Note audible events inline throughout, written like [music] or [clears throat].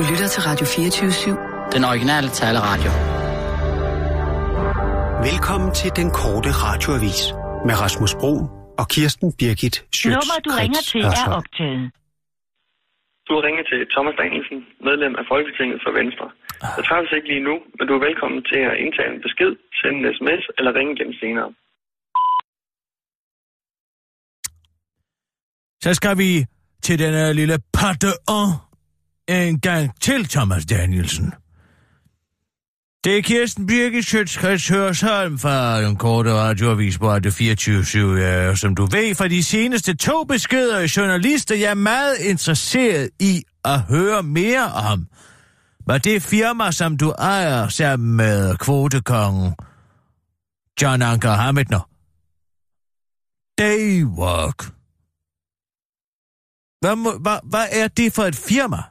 Du lytter til Radio 24-7. Den originale taleradio. Velkommen til den korte radioavis med Rasmus Bro og Kirsten Birgit Schøtz. Nummer, du ringer til, er optaget. Du har ringet til Thomas Danielsen, medlem af Folketinget for Venstre. Jeg træffes ikke lige nu, men du er velkommen til at indtage en besked, sende en sms eller ringe igen senere. Så skal vi til den lille patte en gang til, Thomas Danielsen. Det er Kirsten Birgit Sjøtskreds Hørsholm fra den korte radioavis på Radio 24 ja, øh, som du ved fra de seneste to beskeder af journalister, jeg er meget interesseret i at høre mere om. Var det firma, som du ejer sammen med kvotekongen John Anker Hamidner. Daywork. Hvad, må, hvad, hvad er det for et firma?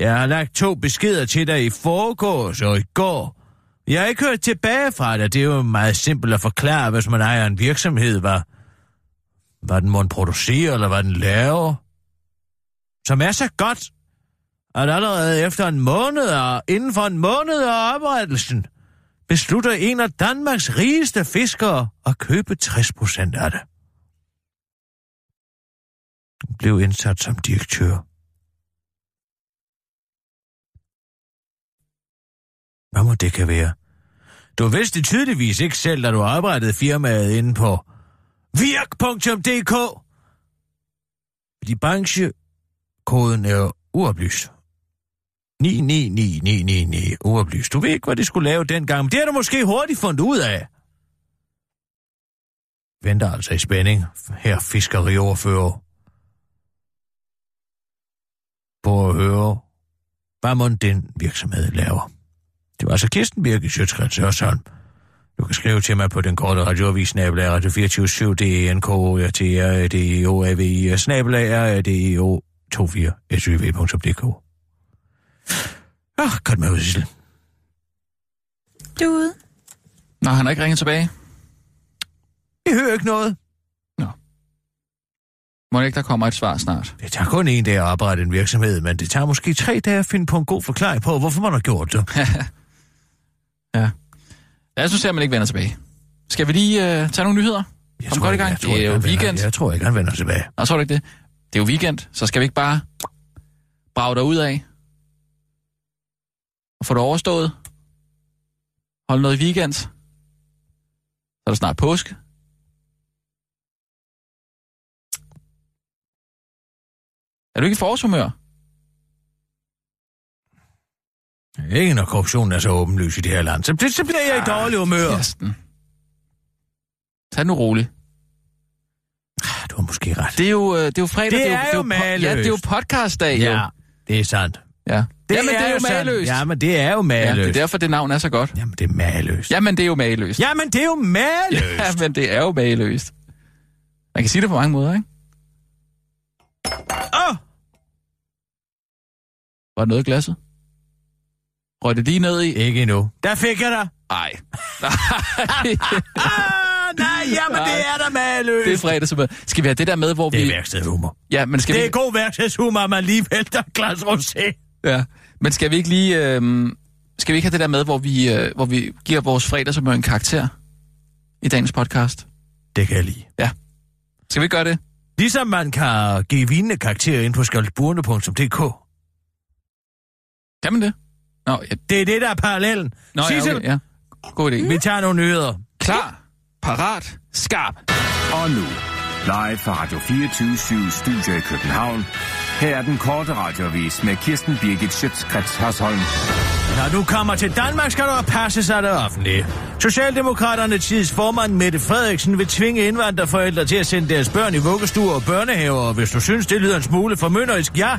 Jeg har lagt to beskeder til dig i forgårs og i går. Jeg har ikke hørt tilbage fra dig. Det er jo meget simpelt at forklare, hvis man ejer en virksomhed, hvad, hvad den må producere, eller hvad den laver. Som er så godt, at allerede efter en måned, og inden for en måned af oprettelsen, beslutter en af Danmarks rigeste fiskere at købe 60 procent af det. Blev indsat som direktør. Hvad må det kan være? Du vidste tydeligvis ikke selv, da du arbejdede firmaet inde på virk.dk. Fordi branchekoden er uoplyst. 999999 uoplyst. Du ved ikke, hvad det skulle lave dengang, men det har du måske hurtigt fundet ud af. Venter altså i spænding, her fiskeriordfører. På at høre, hvad må den virksomhed laver. Det var altså Kirsten Birke Sjøtskrets Hørsholm. Du kan skrive til mig på den korte radioavis snabelag radio 24 DNK RTR DEO AVI snabelag RDEO 24 SYV.dk Ah, godt med Sissel. Du er ude. Nå, han har ikke ringet tilbage. Jeg hører ikke noget. Må det ikke, der kommer et svar snart? Det tager kun en dag at oprette en virksomhed, men det tager måske tre dage at finde på en god forklaring på, hvorfor man har gjort det. [laughs] ja. Jeg synes, at man ikke vender tilbage. Skal vi lige uh, tage nogle nyheder? Jeg Kom tror godt i gang. jeg tror det er ikke, jo vender- weekend. Jeg tror ikke, han vender tilbage. Nå, tror du ikke det? Det er jo weekend, så skal vi ikke bare brage dig ud af og få det overstået? Hold noget i weekend? Så er der snart påske. Er du ikke i forårshumør? Ikke når korruptionen er så åbenlys i det her land. Så, så bliver jeg i dårlig humør. Kirsten. Tag nu roligt. Du har måske ret. Det er jo, øh, det er jo fredag. Det det er jo po- mageløst. Ja, det er jo podcastdag, jo. Ja, det er sandt. ja. Det Jamen, det er jo sandt. mageløst. Jamen, det er jo Ja, mageløst. det er derfor, det navn er så godt. Jamen, det er mageløst. Jamen, det er jo mageløst. Jamen, det er jo mageløst. Ja, men det er jo mageløst. Man kan sige det på mange måder, ikke? Åh! Var det noget i glasset? Røg det lige ned i? Ikke endnu. Der fik jeg dig. Nej. Ah, nej, jamen, det er da mageløst. det er fredag, så Skal vi have det der med, hvor det vi... er værkstedshumor. Ja, men skal Det vi... er god værkstedshumor, at man lige vælter et glas rosé. Ja. Men skal vi ikke lige... Øh... Skal vi ikke have det der med, hvor vi, øh... hvor vi giver vores fredagshumør en karakter i dagens podcast? Det kan jeg lide. Skal vi ikke gøre det? Ligesom man kan give vinende karakterer ind på skaldburne.dk. Kan man det? Nå, ja. Det er det, der er parallellen. Nå, ja, Sissel, okay, ja. God idé. vi tager nogle nyheder. Klar, parat, skarp. Og nu, live fra Radio 24 Studio i København. Her er den korte radiovis med Kirsten Birgit Schøtzgrads Hasholm. Når du kommer til Danmark, skal du have passe sig det offentlige. Socialdemokraterne tids formand Mette Frederiksen vil tvinge indvandrerforældre til at sende deres børn i vuggestuer og børnehaver, og hvis du synes, det lyder en smule formynderisk, ja,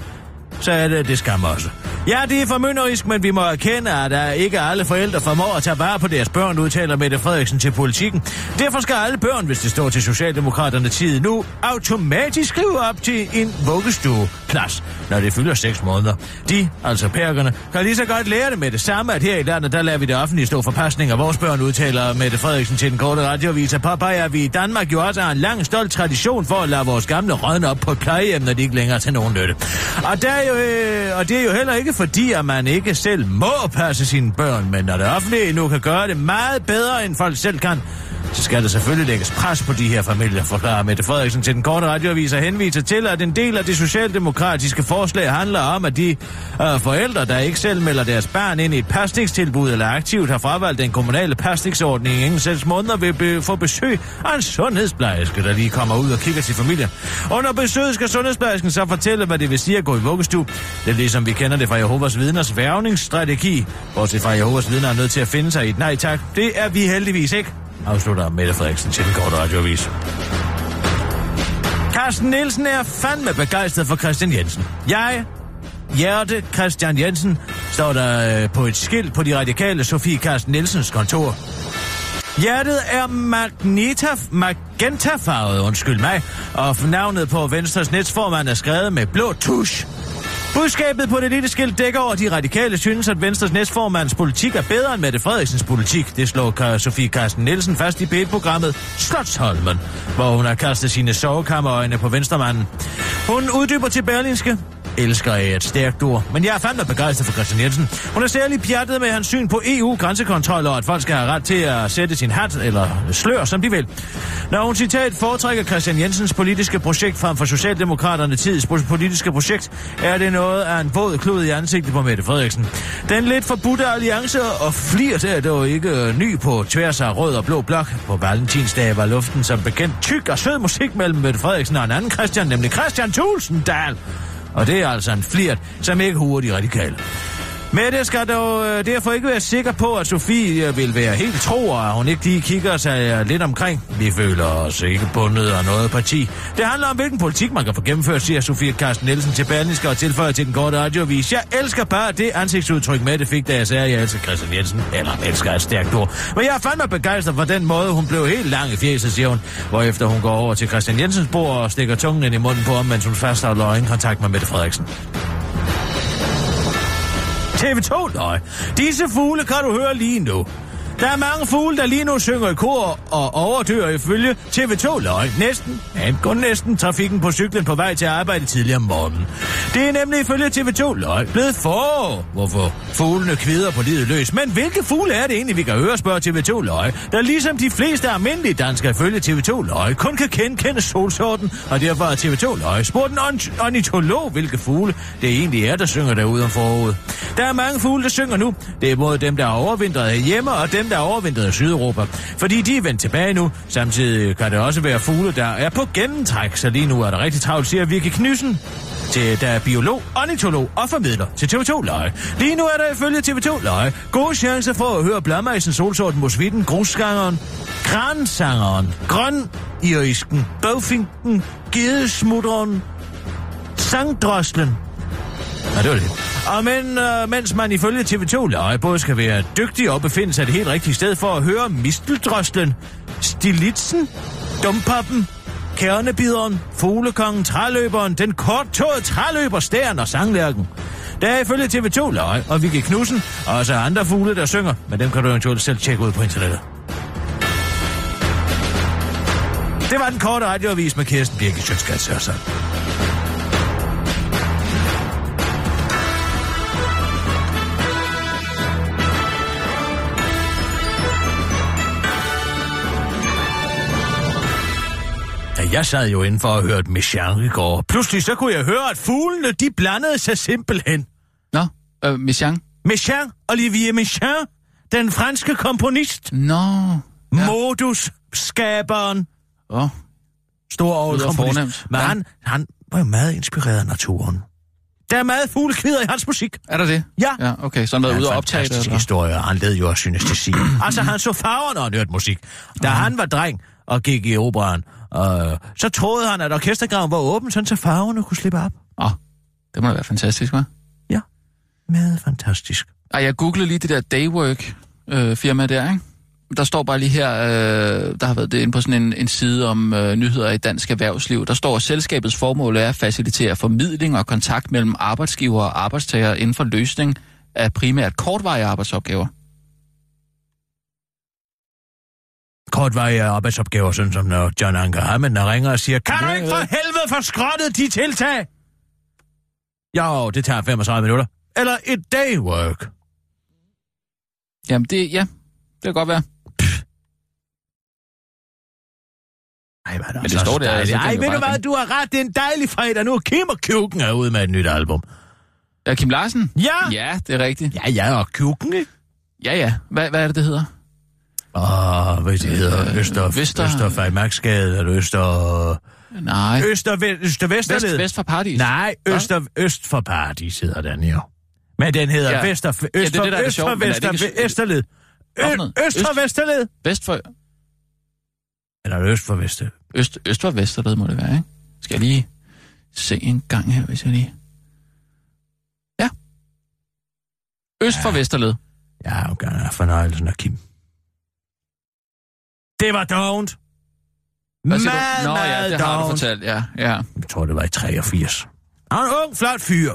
så er det det skam også. Ja, det er formynderisk, men vi må erkende, at der ikke alle forældre formår at tage vare på deres børn, udtaler Mette Frederiksen til politikken. Derfor skal alle børn, hvis det står til Socialdemokraterne tid nu, automatisk skrive op til en vuggestueplads, når det fylder 6 måneder. De, altså perkerne, kan lige så godt lære det med det samme, at her i landet, der lader vi det offentlige stå for pasning af vores børn, udtaler Mette Frederiksen til den korte radioavis, og påpeger, at vi i Danmark jo også har en lang, stolt tradition for at lade vores gamle rødne op på plejehjem, når de ikke længere til nogen nytte. Og, der er jo, øh, og det er jo heller ikke fordi, at man ikke selv må passe sine børn, men når det offentlige nu kan gøre det meget bedre, end folk selv kan, så skal der selvfølgelig lægges pres på de her familier, forklarer Mette Frederiksen til den korte radioavis og henviser til, at en del af det socialdemokratiske forslag handler om, at de øh, forældre, der ikke selv melder deres barn ind i et pasningstilbud eller aktivt har fravalgt den kommunale pasningsordning inden seks måneder, vil be- få besøg af en sundhedsplejerske, der lige kommer ud og kigger til familien. Under besøget skal sundhedsplejersken så fortælle, hvad det vil sige at gå i vuggestue. Det er ligesom vi kender det fra Jehovas vidners værvningsstrategi. Bortset fra Jehovas vidner er nødt til at finde sig i et nej tak. Det er vi heldigvis ikke afslutter Mette Frederiksen til den korte radioavis. Carsten Nielsen er fandme begejstret for Christian Jensen. Jeg, Hjerte Christian Jensen, står der øh, på et skilt på de radikale Sofie Carsten Nielsens kontor. Hjertet er magnetaf, magentafarvet, undskyld mig, og navnet på Venstres netsformand er skrevet med blå tusch. Budskabet på det lille skilt dækker over, at de radikale synes, at Venstres næstformands politik er bedre end Mette Frederiksens politik. Det slår Sofie Carsten Nielsen fast i B-programmet Slotsholmen, hvor hun har kastet sine sovekammerøjne på venstremanden. Hun uddyber til Berlinske elsker er et stærkt ord, men jeg er fandme begejstret for Christian Jensen. Hun er særlig pjattet med hans syn på EU-grænsekontrol og at folk skal have ret til at sætte sin hat eller slør, som de vil. Når hun citat foretrækker Christian Jensens politiske projekt frem for Socialdemokraterne tids politiske projekt, er det noget af en våd klud i ansigtet på Mette Frederiksen. Den lidt forbudte alliance og flirt er dog ikke øh, ny på tværs af rød og blå blok. På valentinsdag var luften som bekendt tyk og sød musik mellem Mette Frederiksen og en anden Christian, nemlig Christian Tulsendal. Og det er altså en flirt, som ikke huer de radikale. Mette skal dog øh, derfor ikke være sikker på, at Sofie øh, vil være helt tro, og at hun ikke lige kigger sig øh, lidt omkring. Vi føler os ikke bundet af noget parti. Det handler om, hvilken politik man kan få gennemført, siger Sofie Carsten Nielsen til Berlingske og tilføjer til den korte radiovis. Jeg elsker bare det ansigtsudtryk, Mette fik, da jeg sagde, at jeg elsker Christian Jensen. Eller elsker et stærkt ord. Men jeg er fandme begejstret for den måde, hun blev helt lang i fjeset, siger hun. Hvorefter hun går over til Christian Jensens bord og stikker tungen ind i munden på ham, mens hun fastholder kontakt med Mette Frederiksen. TV2 Nej. Disse fugle kan du høre lige nu. Der er mange fugle, der lige nu synger i kor og overdør ifølge TV2 løg. Næsten, ja, kun næsten trafikken på cyklen på vej til arbejde tidligere om morgenen. Det er nemlig ifølge TV2 løg blevet for, hvorfor fuglene kvider på livet løs. Men hvilke fugle er det egentlig, vi kan høre, spørger TV2 løg, der ligesom de fleste almindelige danskere ifølge TV2 løg kun kan kende solsorten, og derfor har TV2 løg spurgt en ornitolog, hvilke fugle det egentlig er, der synger derude om foråret. Der er mange fugle, der synger nu. Det er både dem, der er overvintret hjemme, og dem, der er overvintret i Sydeuropa. Fordi de er vendt tilbage nu. Samtidig kan det også være fugle, der er på gennemtræk, så lige nu er der rigtig travlt, siger Vicky Knyssen til der er biolog, ornitolog og formidler til TV2 Løje. Lige nu er der ifølge TV2 Løje gode chancer for at høre bladmejsen, solsorten, mosvitten, grusgangeren, kransangeren, grøn irisken, bøvfinken, gedesmutteren, sangdroslen, Ja, det var det. Og men, øh, mens man ifølge TV2 Løje både skal være dygtig og befinde sig det helt rigtige sted for at høre misteldrøslen, stilitsen, dumpappen, kernebideren, fuglekongen, træløberen, den korttåede træløber, stæren og sanglærken. Der er ifølge TV2 Løje og Vicky Knudsen, og også andre fugle, der synger, men dem kan du eventuelt selv tjekke ud på internettet. Det var den korte radioavis med Kirsten Birgit Sjøtskrets altså. Jeg sad jo inden for at høre Michan i går. Pludselig så kunne jeg høre, at fuglene, de blandede sig simpelthen. Nå, øh, Michan? Michan, Olivier Michan, den franske komponist. Nå. Ja. Modus-skaberen. Åh. Oh. Stor komponist. Men ja. han, han var jo meget inspireret af naturen. Der er meget fuglekvider i hans musik. Er der det? Ja. Ja, okay. Så han været ude og optage det, eller? historie. Han led jo også synestesi. altså, han så farver, når han hørte musik. Da uh-huh. han var dreng og gik i operan, og så troede han, at orkestergraven var åben, så farverne kunne slippe op. Åh, oh, det må være fantastisk, hva'? Ja, meget fantastisk. Ej, jeg googlede lige det der Daywork øh, firma der, ikke? Der står bare lige her, øh, der har været det inde på sådan en, en side om øh, nyheder i dansk erhvervsliv. Der står, at selskabets formål er at facilitere formidling og kontakt mellem arbejdsgiver og arbejdstager inden for løsning af primært kortvarige arbejdsopgaver. Kortvarige arbejdsopgaver, sådan som når John Anker Hammen der ringer og siger, kan du ikke for helvede få skrottet de tiltag? Jo, det tager 35 minutter. eller et day work? Jamen, det, ja, det kan godt være. Ej, hvad er det, Men det står der, altså, Ej, ved du hvad, du har ret, det er en dejlig fredag nu. Kim og Kjuken er ude med et nyt album. Ja, Kim Larsen? Ja! Ja, det er rigtigt. Ja, ja, og Kjuken, ikke? Ja, ja. Hvad, hvad er det, det hedder? Åh, hvad det hedder? Øh, Øster, Vester- Øster, Øster Fejmarksgade, eller Øster... Nej. Øster, Øster Vest, Vesterled. vest for Paradis. Nej, Øster, Øst for Paradis hedder den jo. Men den hedder Ja. Vester, Øst Ja, det er for, det, der er Øst for er Vester, ikke- Vesterled. Ø? Øst for? Vesterled. Vest for... Eller Øst for Vester. Øst, øst for Vesterled må det være, ikke? Skal jeg lige se en gang her, hvis jeg lige... Ja. Øst ja. for Vesterled. Ja, okay, ja, fornøjelsen af Kim. Det var dovent. Meget, du? Nå ja, det har du dovent. fortalt, ja. ja. Jeg tror, det var i 83. Han er en ung, flot fyr.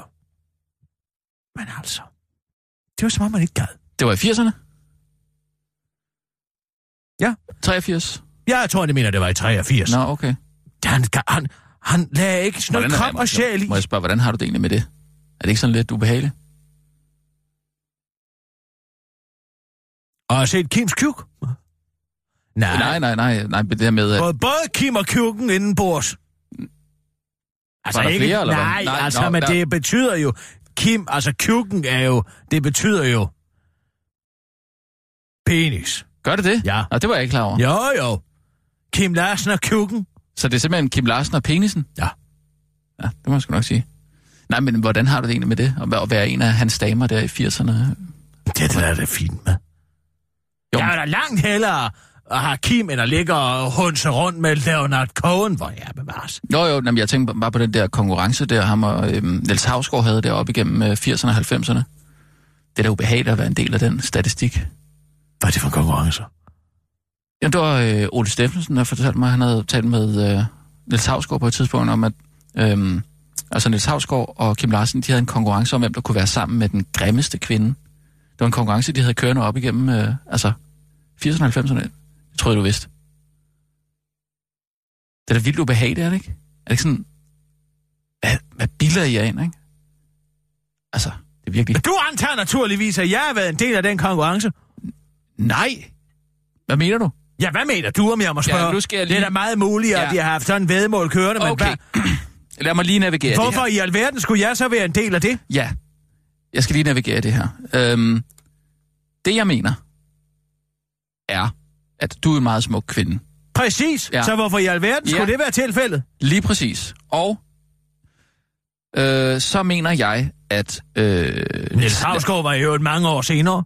Men altså, det var som om, man ikke gad. Det var i 80'erne? Ja. 83? Ja, jeg tror, det mener, det var i 83. Nå, okay. Han, han, han lagde ikke sådan noget Hvordan- kram og sjæl i. Må jeg spørge, hvordan har du det egentlig med det? Er det ikke sådan lidt ubehageligt? Og har set Kims kjuk? Nej, Nej, nej, nej, nej, det der med, at... Både, både Kim og Kjukken indenbords. Altså der flere, eller nej, Nej, altså, nå, men der- det betyder jo... Kim, altså Kjukken er jo... Det betyder jo... Penis. Gør det det? Ja. Nå, det var jeg ikke klar over. Jo, jo. Kim Larsen og Kjukken. Så det er simpelthen Kim Larsen og penisen? Ja. Ja, det må jeg sgu nok sige. Nej, men hvordan har du det egentlig med det? At være- en af hans damer der i 80'erne? Det er da fint med. Jo. Jeg er da langt hellere at have Kim, end at ligge og hunse rundt med Leonard Cohen, hvor jeg bevares. Jo, jo, jamen, jeg tænkte bare på den der konkurrence der, ham og øhm, Niels Havsgaard havde deroppe igennem øh, 80'erne og 90'erne. Det er da ubehageligt at være en del af den statistik. Hvad er det for konkurrencer? Jamen, det var øh, Ole Steffensen, der fortalte mig, at han havde talt med øh, Niels Havsgaard på et tidspunkt om, at øh, altså Niels Havsgaard og Kim Larsen, de havde en konkurrence om, hvem der kunne være sammen med den grimmeste kvinde. Det var en konkurrence, de havde kørende op igennem, øh, altså 80'erne og 90'erne. Det troede jeg, du vidste. Det er da vildt ubehageligt, er det ikke? Er det ikke sådan, hvad, hvad bilder I jer ind, ikke? Altså, det er virkelig... Men du antager naturligvis, at jeg har været en del af den konkurrence. Nej! Hvad mener du? Ja, hvad mener du, om jeg må spørge? Ja, nu skal jeg Det er lige- da meget muligt, at Ja. de har haft sådan en vedmål kørende, men Okay. hvad, [clears throat] Lad mig lige navigere det her. hvorfor i alverden skulle jeg så være en del af det? Ja, jeg skal lige navigere det her. Øhm, det jeg mener, er, at du er en meget smuk kvinde. Præcis. Ja. Så hvorfor i alverden skulle Ja. det være tilfældet? Lige præcis. Og øh, så mener jeg, at... Øh, Niels Havsgaard var jo et mange år senere.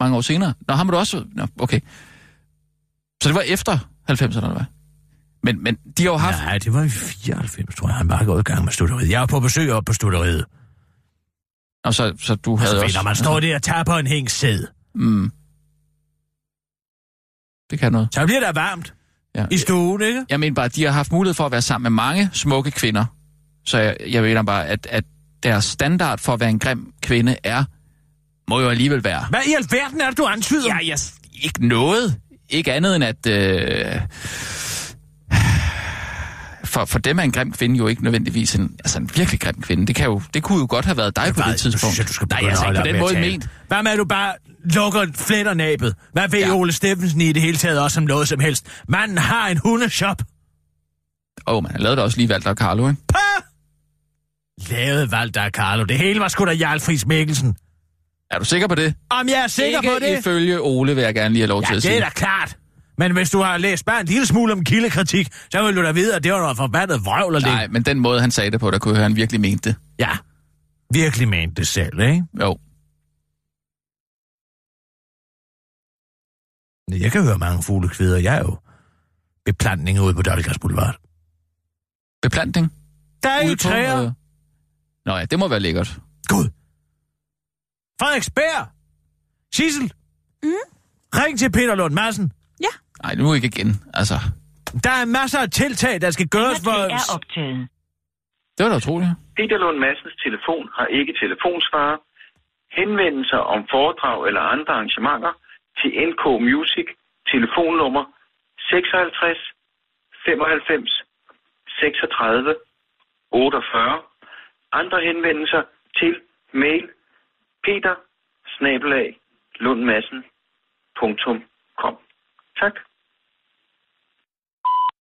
Mange år senere. Nå, ham var du også... Nå, okay. Så det var efter 90'erne, eller hvad? Men, men de har jo haft... Nej, det var i 94, tror jeg. Han var gået i gang med stutteriet. Jeg var på besøg op på stutteriet. Og så, så du havde Altså, også... når man står der og tager på en hængssæd, Mm. Det kan noget. så bliver der varmt Ja. i stuen, ikke? Jeg mener bare, at de har haft mulighed for at være sammen med mange smukke kvinder. Så jeg, jeg mener bare, at, at deres standard for at være en grim kvinde er, må jo alligevel være. Hvad i alverden er det, du antyder? Ja, jeg, ikke noget. Ikke andet end at... Øh, for, for dem er en grim kvinde jo ikke nødvendigvis en, altså en virkelig grim kvinde. Det, kan jo, det kunne jo godt have været dig på Hvad? det tidspunkt. Synes jeg, du skal Nej, altså at ikke på den at måde ment. Hvad med, at du bare lukker fletter næbet? Hvad ved Ja. Ole Steffensen i det hele taget også som noget som helst? Manden har en hundeshop. Åh, oh, man lavet det også lige Walter og Carlo, ikke? Pah! Lavede Valder Carlo. Det hele var sgu da Jarl Friis Mikkelsen. Er du sikker på det? Om jeg er sikker ikke på det? ifølge Ole, vil jeg gerne lige have lov til Ja, at det sige. er da klart. Men hvis du har læst bare en lille smule om kildekritik, så vil du da vide, at det var noget forbandet vrøvl lægge. Nej, men den måde, han sagde det på, der kunne høre, han virkelig mente det. Ja, virkelig mente det selv, ikke? Jo. Jeg kan høre mange fuglekvider. Jeg er jo beplantning ude på Dalgas Boulevard. Beplantning? Der er jo Ude på, træer. øh, Nå ja, det må være lækkert. Gud. Frederiksberg. Sissel. Mm? Ring til Peter Lund Madsen. Nej, nu ikke igen. Altså, Der er masser af tiltag, der skal gøres for... Denne er optaget. det var da utroligt. Peter Lund Madsens telefon har ikke telefonsvarer. Henvendelser om foredrag eller andre arrangementer til NK Music, telefonnummer 56 95 36 48. Andre henvendelser til Mail peter lundmadsen.com. Tak.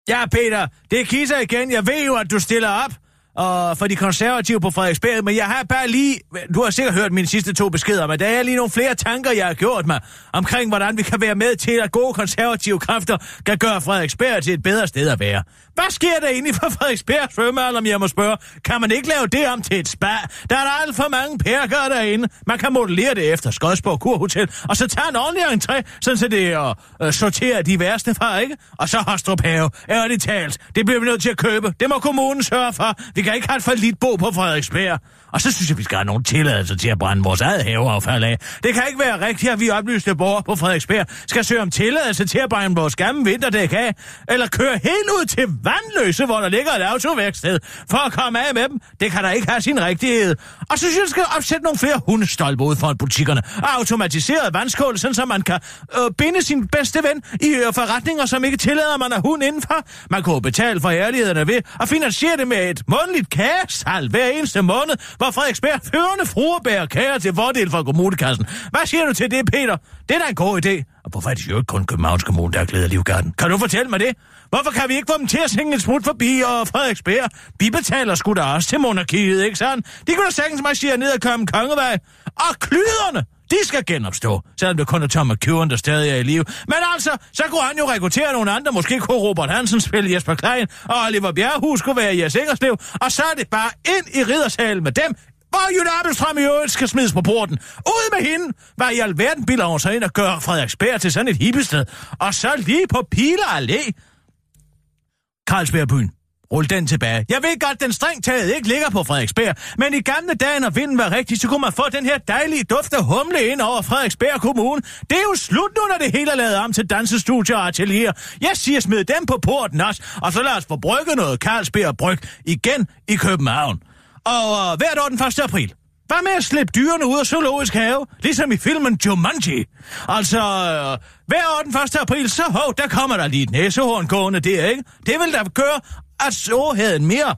Ja, Peter, det er Kisser igen. Jeg ved jo, at du stiller op og for de konservative på Frederiksberg, men jeg har bare lige, du har sikkert hørt mine sidste to beskeder, men der er lige nogle flere tanker, jeg har gjort mig, omkring hvordan vi kan være med til, at gode konservative kræfter kan gøre Frederiksberg til et bedre sted at være. Hvad sker der egentlig for Frederiksberg svømmehal, om jeg må spørge? Kan man ikke lave det om til et spa? Der er der alt for mange perker derinde. Man kan modellere det efter Skodsborg Kurhotel, og så tage en ordentlig entré, sådan så det er uh, sortere de værste fra, ikke? Og så Hostrup Have, ærligt talt. Det bliver vi nødt til at købe. Det må kommunen sørge for. Vi kan ikke have et for lidt bo på Frederiksberg. Og så synes jeg, vi skal have nogle tilladelser til at brænde vores eget haveaffald af. Det kan ikke være rigtigt, at vi oplyste borgere på Frederiksberg skal søge om tilladelse til at brænde vores gamle vinterdæk af, eller køre helt ud til Vandløse, hvor der ligger et autoværksted, for at komme af med dem. Det kan da ikke have sin rigtighed. Og så synes jeg, skal opsætte nogle flere hundestolpe ud for butikkerne, og automatiseret vandskål, sådan så man kan øh, binde sin bedste ven i øh, forretninger, som ikke tillader man at hund indenfor. Man kunne betale for ærlighederne ved at finansiere det med et månedligt kagesal hver eneste måned, hvor Frederiksberg førende fruer bærer kager til fordel for kommunekassen. Hvad siger du til det, Peter? Det er da en god idé. Og hvorfor er det jo ikke kun Københavns Kommune, der har Livgarden? Kan du fortælle mig det? Hvorfor kan vi ikke få dem til at sænke et smut forbi og Frederiksberg? Vi betaler sgu da også til monarkiet, ikke sandt? De kunne da sagtens marchere ned og komme kongevej. Og klyderne, de skal genopstå, selvom det kun er Tom McEwan, der stadig er i live. Men altså, så kunne han jo rekruttere nogle andre. Måske kunne Robert Hansen spille Jesper Klein, og Oliver Bjerrehus kunne være Jes Ingerslev. Og så er det bare ind i riddersalen med dem, hvor Jytte Appelstrøm i øvrigt skal smides på porten. Ud med hende! Hvad i alverden bilder hun sig ind og gør Frederiksberg til sådan et hippested? Og så lige på Piler Allé. Carlsbergbyen. Rul den tilbage. Jeg ved godt, den strengt taget ikke ligger på Frederiksberg, men i gamle dage, når vinden var rigtig, så kunne man få den her dejlige duft af humle ind over Frederiksberg Kommune. Det er jo slut nu, når det hele er lavet om til dansestudier og atelier. Jeg siger, smid dem på porten også, og så lad os få brygget noget Carlsberg Bryg igen i København. Og uh, hvert år den 1. april, hvad med at slippe dyrene ud af zoologisk have, ligesom i filmen Jumanji? Altså, øh, hver år den 1. april, så hov, der kommer der lige et næsehorn gående der, ikke? Det vil da gøre, at så havde en mere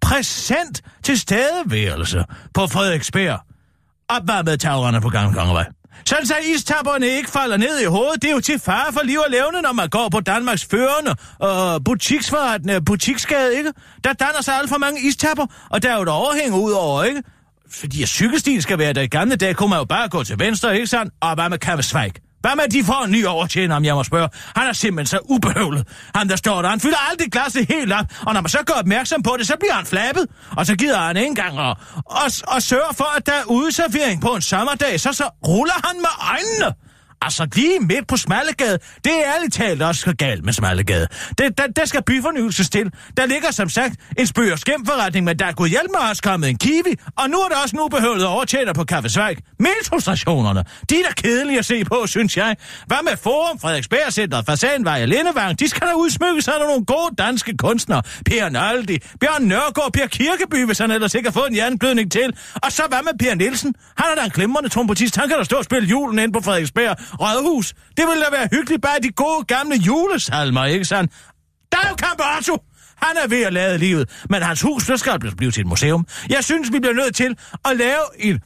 præsent tilstedeværelse på Frederiksberg. Op med med på Gamle Kongevej. Sådan så istapperne ikke falder ned i hovedet. Det er jo til fare for liv og levende, når man går på Danmarks førende øh, butiksforretning, butiksgade, ikke? Der danner sig alt for mange istapper, og der er jo et overhæng ud over, ikke? Fordi cykelstien skal være der i gamle dage, kunne man jo bare gå til venstre, ikke sandt? Og hvad med Kammesvejk? Hvad med, de får en ny overtjener, om jeg må spørge? Han er simpelthen så ubehøvlet. Han der står der, han fylder aldrig glasset helt op, og når man så gør opmærksom på det, så bliver han flabet, og så gider han ikke engang og, og, og sørger for, at der er udservering på en sommerdag, så så ruller han med øjnene. Altså lige midt på Smallegade, det er ærligt talt også galt med Smallegade. Det, der, der skal byfornyelses til. Der ligger som sagt en spøg og skæmforretning, men der er gået hjælp med også kommet en kiwi, og nu er der også nu behøvet overtjener på Kaffesvejk. Metrostationerne, de er da kedelige at se på, synes jeg. Hvad med Forum, Frederiksberg Center, Fasanvej og Lindevang? De skal da udsmykke sig af nogle gode danske kunstnere. Per Noldi, Bjørn Nørgaard, Per Kirkeby, hvis han ellers ikke har fået en jernblødning til. Og så hvad med Per Nielsen? Han er da en glimrende trompetist. Han kan da stå og spille julen ind på Frederiksberg rådhus. Det ville da være hyggeligt, bare de gode gamle julesalmer, ikke sandt? Der er jo Cambato! Han er ved at lade livet, men hans hus der skal blive til et museum. Jeg synes, vi bliver nødt til at lave en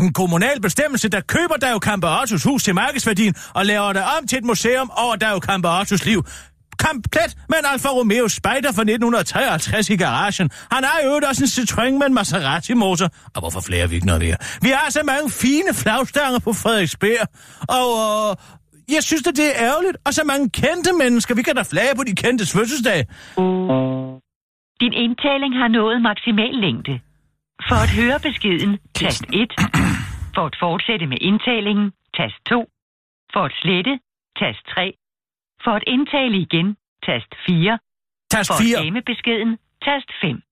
en kommunal bestemmelse, der køber Dajo Camperatos hus til markedsværdien og laver det om til et museum over Dajo Camperatos liv. Komplet med en Alfa Romeo Spider fra 1953 i garagen. Han har jo også en Citroën med en Maserati-motor. Og hvorfor flere vi ikke noget mere? Vi har så mange fine flagstanger på Frederiksberg. Og øh, jeg synes, at det er ærgerligt. Og så mange kendte mennesker. Vi kan da flage på de kendtes fødselsdag. Din indtaling har nået maksimal længde. For at høre beskeden, tast 1. For at fortsætte med indtalingen, tast 2. For at slette, tast 3. For at indtale igen, tast 4. Tast For 4. at gemme beskeden, tast 5.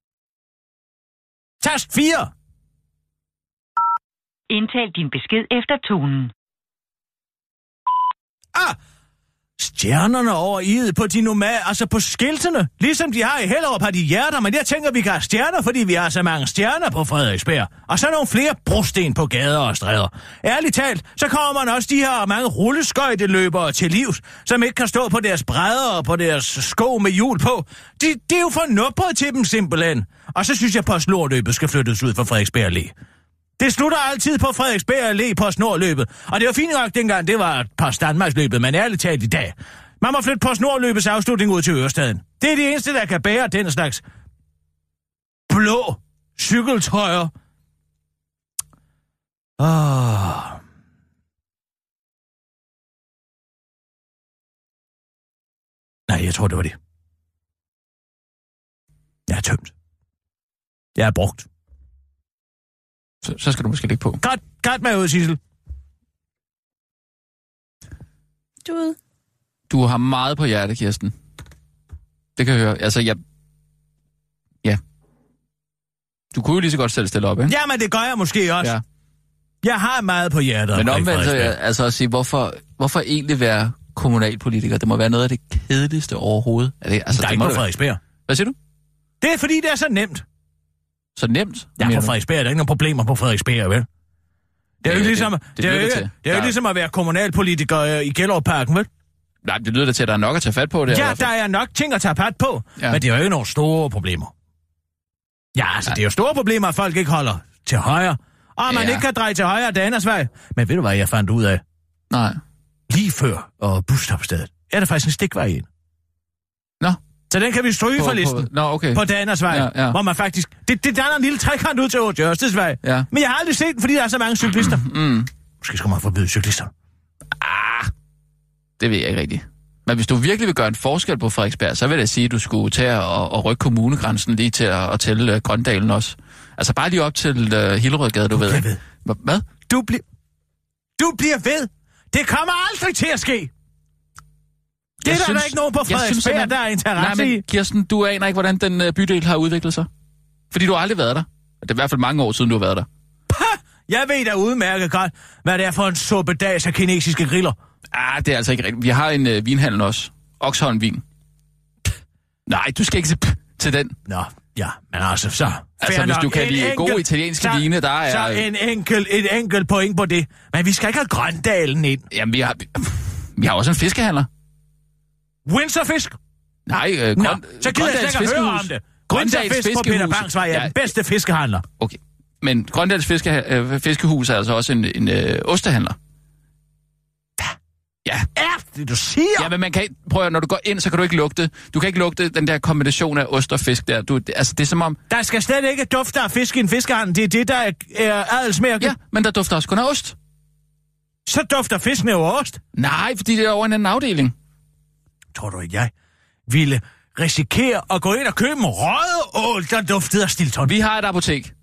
Tast 4. Indtal din besked efter tonen. Ah! Stjernerne over i på de normale, altså på skiltene. Ligesom de har i Hellerup har de hjerter, men jeg tænker, vi kan have stjerner, fordi vi har så mange stjerner på Frederiksberg. Og så nogle flere brosten på gader og stræder. Ærligt talt, så kommer man også de her mange rulleskøjteløbere til livs, som ikke kan stå på deres brædder og på deres sko med hjul på. De, det er jo for til dem simpelthen. Og så synes jeg, at postlorløbet skal flyttes ud fra Frederiksberg Allé. Det slutter altid på Frederiksberg Allé på snorløbet. Og det var fint nok dengang, det var på Danmarksløbet, men ærligt talt i dag. Man må flytte på snorløbets afslutning ud til Ørestaden. Det er det eneste, der kan bære den slags blå cykeltøjer. Ah. Nej, jeg tror, det var det. Jeg er tømt. Jeg er brugt. Så, så skal du måske ligge på. Godt, godt med ud, Sissel. Du ude. Du har meget på hjerte, Kirsten. Det kan jeg høre. Altså, jeg... Ja. Du kunne jo lige så godt selv stille op, ikke? Jamen, det gør jeg måske også. Ja. Jeg har meget på hjertet. Men omvendt, så, Frederiksberg. altså at sige, hvorfor, hvorfor egentlig være kommunalpolitiker? Det må være noget af det kedeligste overhovedet. Er det, altså, Der er det ikke på. Frederiksberg. Hvad siger du? Det er fordi, det er så nemt. Så nemt? Ja, på? Frederiksberg er der ikke nogen problemer på Frederiksberg, vel? Det er jo Ja, ligesom, det- det, det det, er jo lyder ikke, til. det er jo ligesom at være kommunalpolitiker øh, i Gellerup-parken, vel? Nej, det lyder da til, at der er nok at tage fat på. Det, Ja, der er nok ting at tage pat på, Ja. ja. men det er jo ikke nogen store problemer. Ja, altså, Nej. det er jo store problemer, at folk ikke holder til højre, og man Ja. ikke kan dreje til højre Danas vej. Men ved du, hvad jeg fandt ud af? Nej. Lige før og busstopstedet er der faktisk en stikvej ind. Nå. Så den kan vi stryge På, fra listen. på, nå, okay. på Danas vej, Ja, ja. hvor man faktisk... Det, det danner en lille trekant ud til Ård Jørstesvej. Ja. Men jeg har aldrig set den, fordi der er så mange cyklister. Mm, Måske skal man forbyde cyklister. det ved jeg ikke rigtigt. Men hvis du virkelig vil gøre en forskel på Frederiksberg, så vil jeg sige, at du skulle tage og, og rykke kommunegrænsen lige til at, at tælle uh, Grøndalen også. Altså bare lige op til uh, Hillerødgade, du ved. ikke? ved. Hva- Hvad? Du, bliver... du bliver ved. Det kommer aldrig til at ske. Det er der, synes- der ikke nogen på Frederiksberg, der er interesse Nej, men Kirsten, du aner ikke, hvordan den uh, bydel har udviklet sig. Fordi du har aldrig været der. Det er i hvert fald mange år siden, du har været der. Jeg ved da udmærket godt, hvad det er for en suppedags af kinesiske griller. Ah, det er altså ikke rigtigt. Vi har en uh, vinhandel også. Oxholm Vin. Nej, du skal ikke se til den. Nå, ja, men altså så... Altså, hvis nok. du kan En lide gode enkelt- italienske så, vine, der er- Så en enkelt, et enkelt point på det. Men vi skal ikke have Grøndalen ind. Jamen, vi har, vi har også en fiskehandler. Windsorfisk? Nej, øh, Nå, grøn, så gider jeg slet ikke høre om det. Grøndals på Peter Bangs vej er Ja, den bedste fiskehandler. okay. Men Grøndals fiske, øh, Fiskehus er altså også en, en øh, ostehandler. Ja. Er det, du siger? Ja, men man kan. Prøv at, når du går ind, så kan du ikke lugte... Du kan ikke lugte den der kombination af ost og fisk der. Du, altså, det er som om... Der skal slet ikke dufte af fisk i en fiskehandel. Det er det, der er, er adelsmærke. Ja, men der dufter også kun af ost. Så dufter fisken jo af ost. Nej, fordi det er over en anden afdeling. Tror du, jeg ville risikere at gå ind og købe en røget ål, der duftede af Stilton? Vi har et apotek.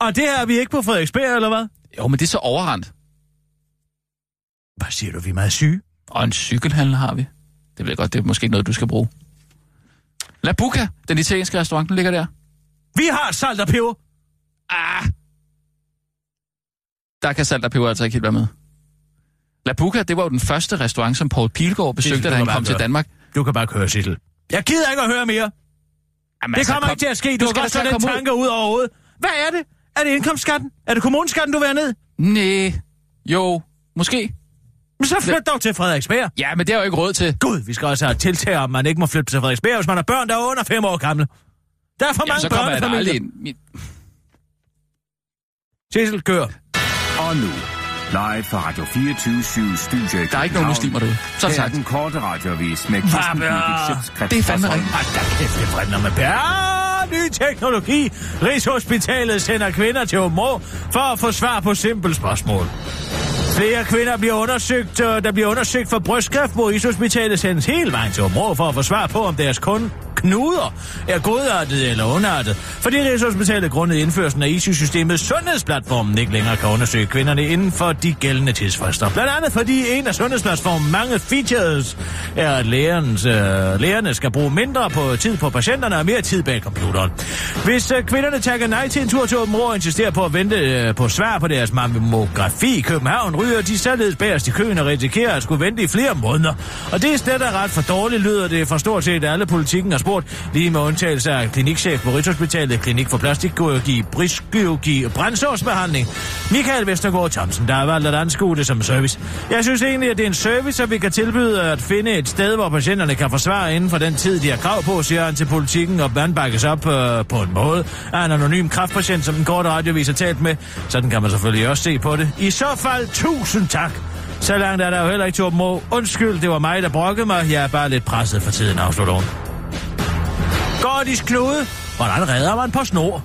Og det er vi ikke på Frederiksberg, eller hvad? Jo, men det er så overrendt. Hvad siger du, vi er meget syge? Og en cykelhandel har vi. Det ved jeg godt, det er måske ikke noget, du skal bruge. La Buca, den italienske restaurant, den ligger der. Vi har salt og peber. Ah! Der kan salt og peber altså ikke helt være med. La Buca, det var jo den første restaurant, som Paul Pilgaard besøgte, da han kom til. Danmark. Du kan bare køre, Sissel. Jeg gider ikke at høre mere. Jamen, Det kommer ikke til at ske. Du, skal skal også tage den ud. tanke ud over hovedet. Hvad er det? Er det indkomstskatten? Er det kommuneskatten, du vil have ned? Næh, jo, måske. Men så flyt dog til Frederiksberg. Ja, men det er jo ikke råd til. Gud, vi skal også have tiltag om, man ikke må flytte til Frederiksberg, hvis man har børn, der er under fem år gamle. Der er for Jamen, mange børnefamilier. Sissel, kør. Og nu, live fra Radio 24 Studio Der er ikke nogen muslimer derude. Så det Her er den korte radiovis med Kirsten Det er fandme rigtigt. Hold da kæft, det brænder med bær. Ny teknologi. Rigshospitalet sender kvinder til Områ for at få svar på simple spørgsmål. Flere kvinder bliver undersøgt, øh, der bliver undersøgt for brystkræft, hvor Rigshospitalet sendes hele vejen til Områ for at få svar på, om deres kun knuder er godartet eller underartet. Fordi Rigshospitalet grundet indførelsen af e ISU-systemet sundhedsplatformen ikke længere kan undersøge kvinderne inden for de gældende tidsfrister. Blandt andet fordi en af sundhedsplatformen mange features er, at lægernes, øh, lægerne skal bruge mindre på tid på patienterne og mere tid bag computeren. Hvis øh, kvinderne tager nej til en tur til Åben Rå og insisterer på at vente øh, på svar på deres mammografi i København, ryger de således bagerst i køen og risikerer at skulle vente i flere måneder. Og det er slet ret for dårligt, lyder det for stort set alle politikken og spor stort, lige med undtagelse af klinikchef på Rigshospitalet, klinik for plastikkirurgi, briskirurgi og brændsårsbehandling. Michael Vestergaard Thomsen, der har valgt at anskue det som service. Jeg synes egentlig, at det er en service, at vi kan tilbyde at finde et sted, hvor patienterne kan forsvare inden for den tid, de har krav på, siger han til politikken, og man bakkes op øh, på en måde af en anonym kraftpatient, som den korte radiovis har talt med. Sådan kan man selvfølgelig også se på det. I så fald, tusind tak. Så langt er der jo heller ikke Torben Undskyld, det var mig, der brokkede mig. Jeg er bare lidt presset for tiden, afslutter hun. Gordis Knude. Hvordan redder man på snor?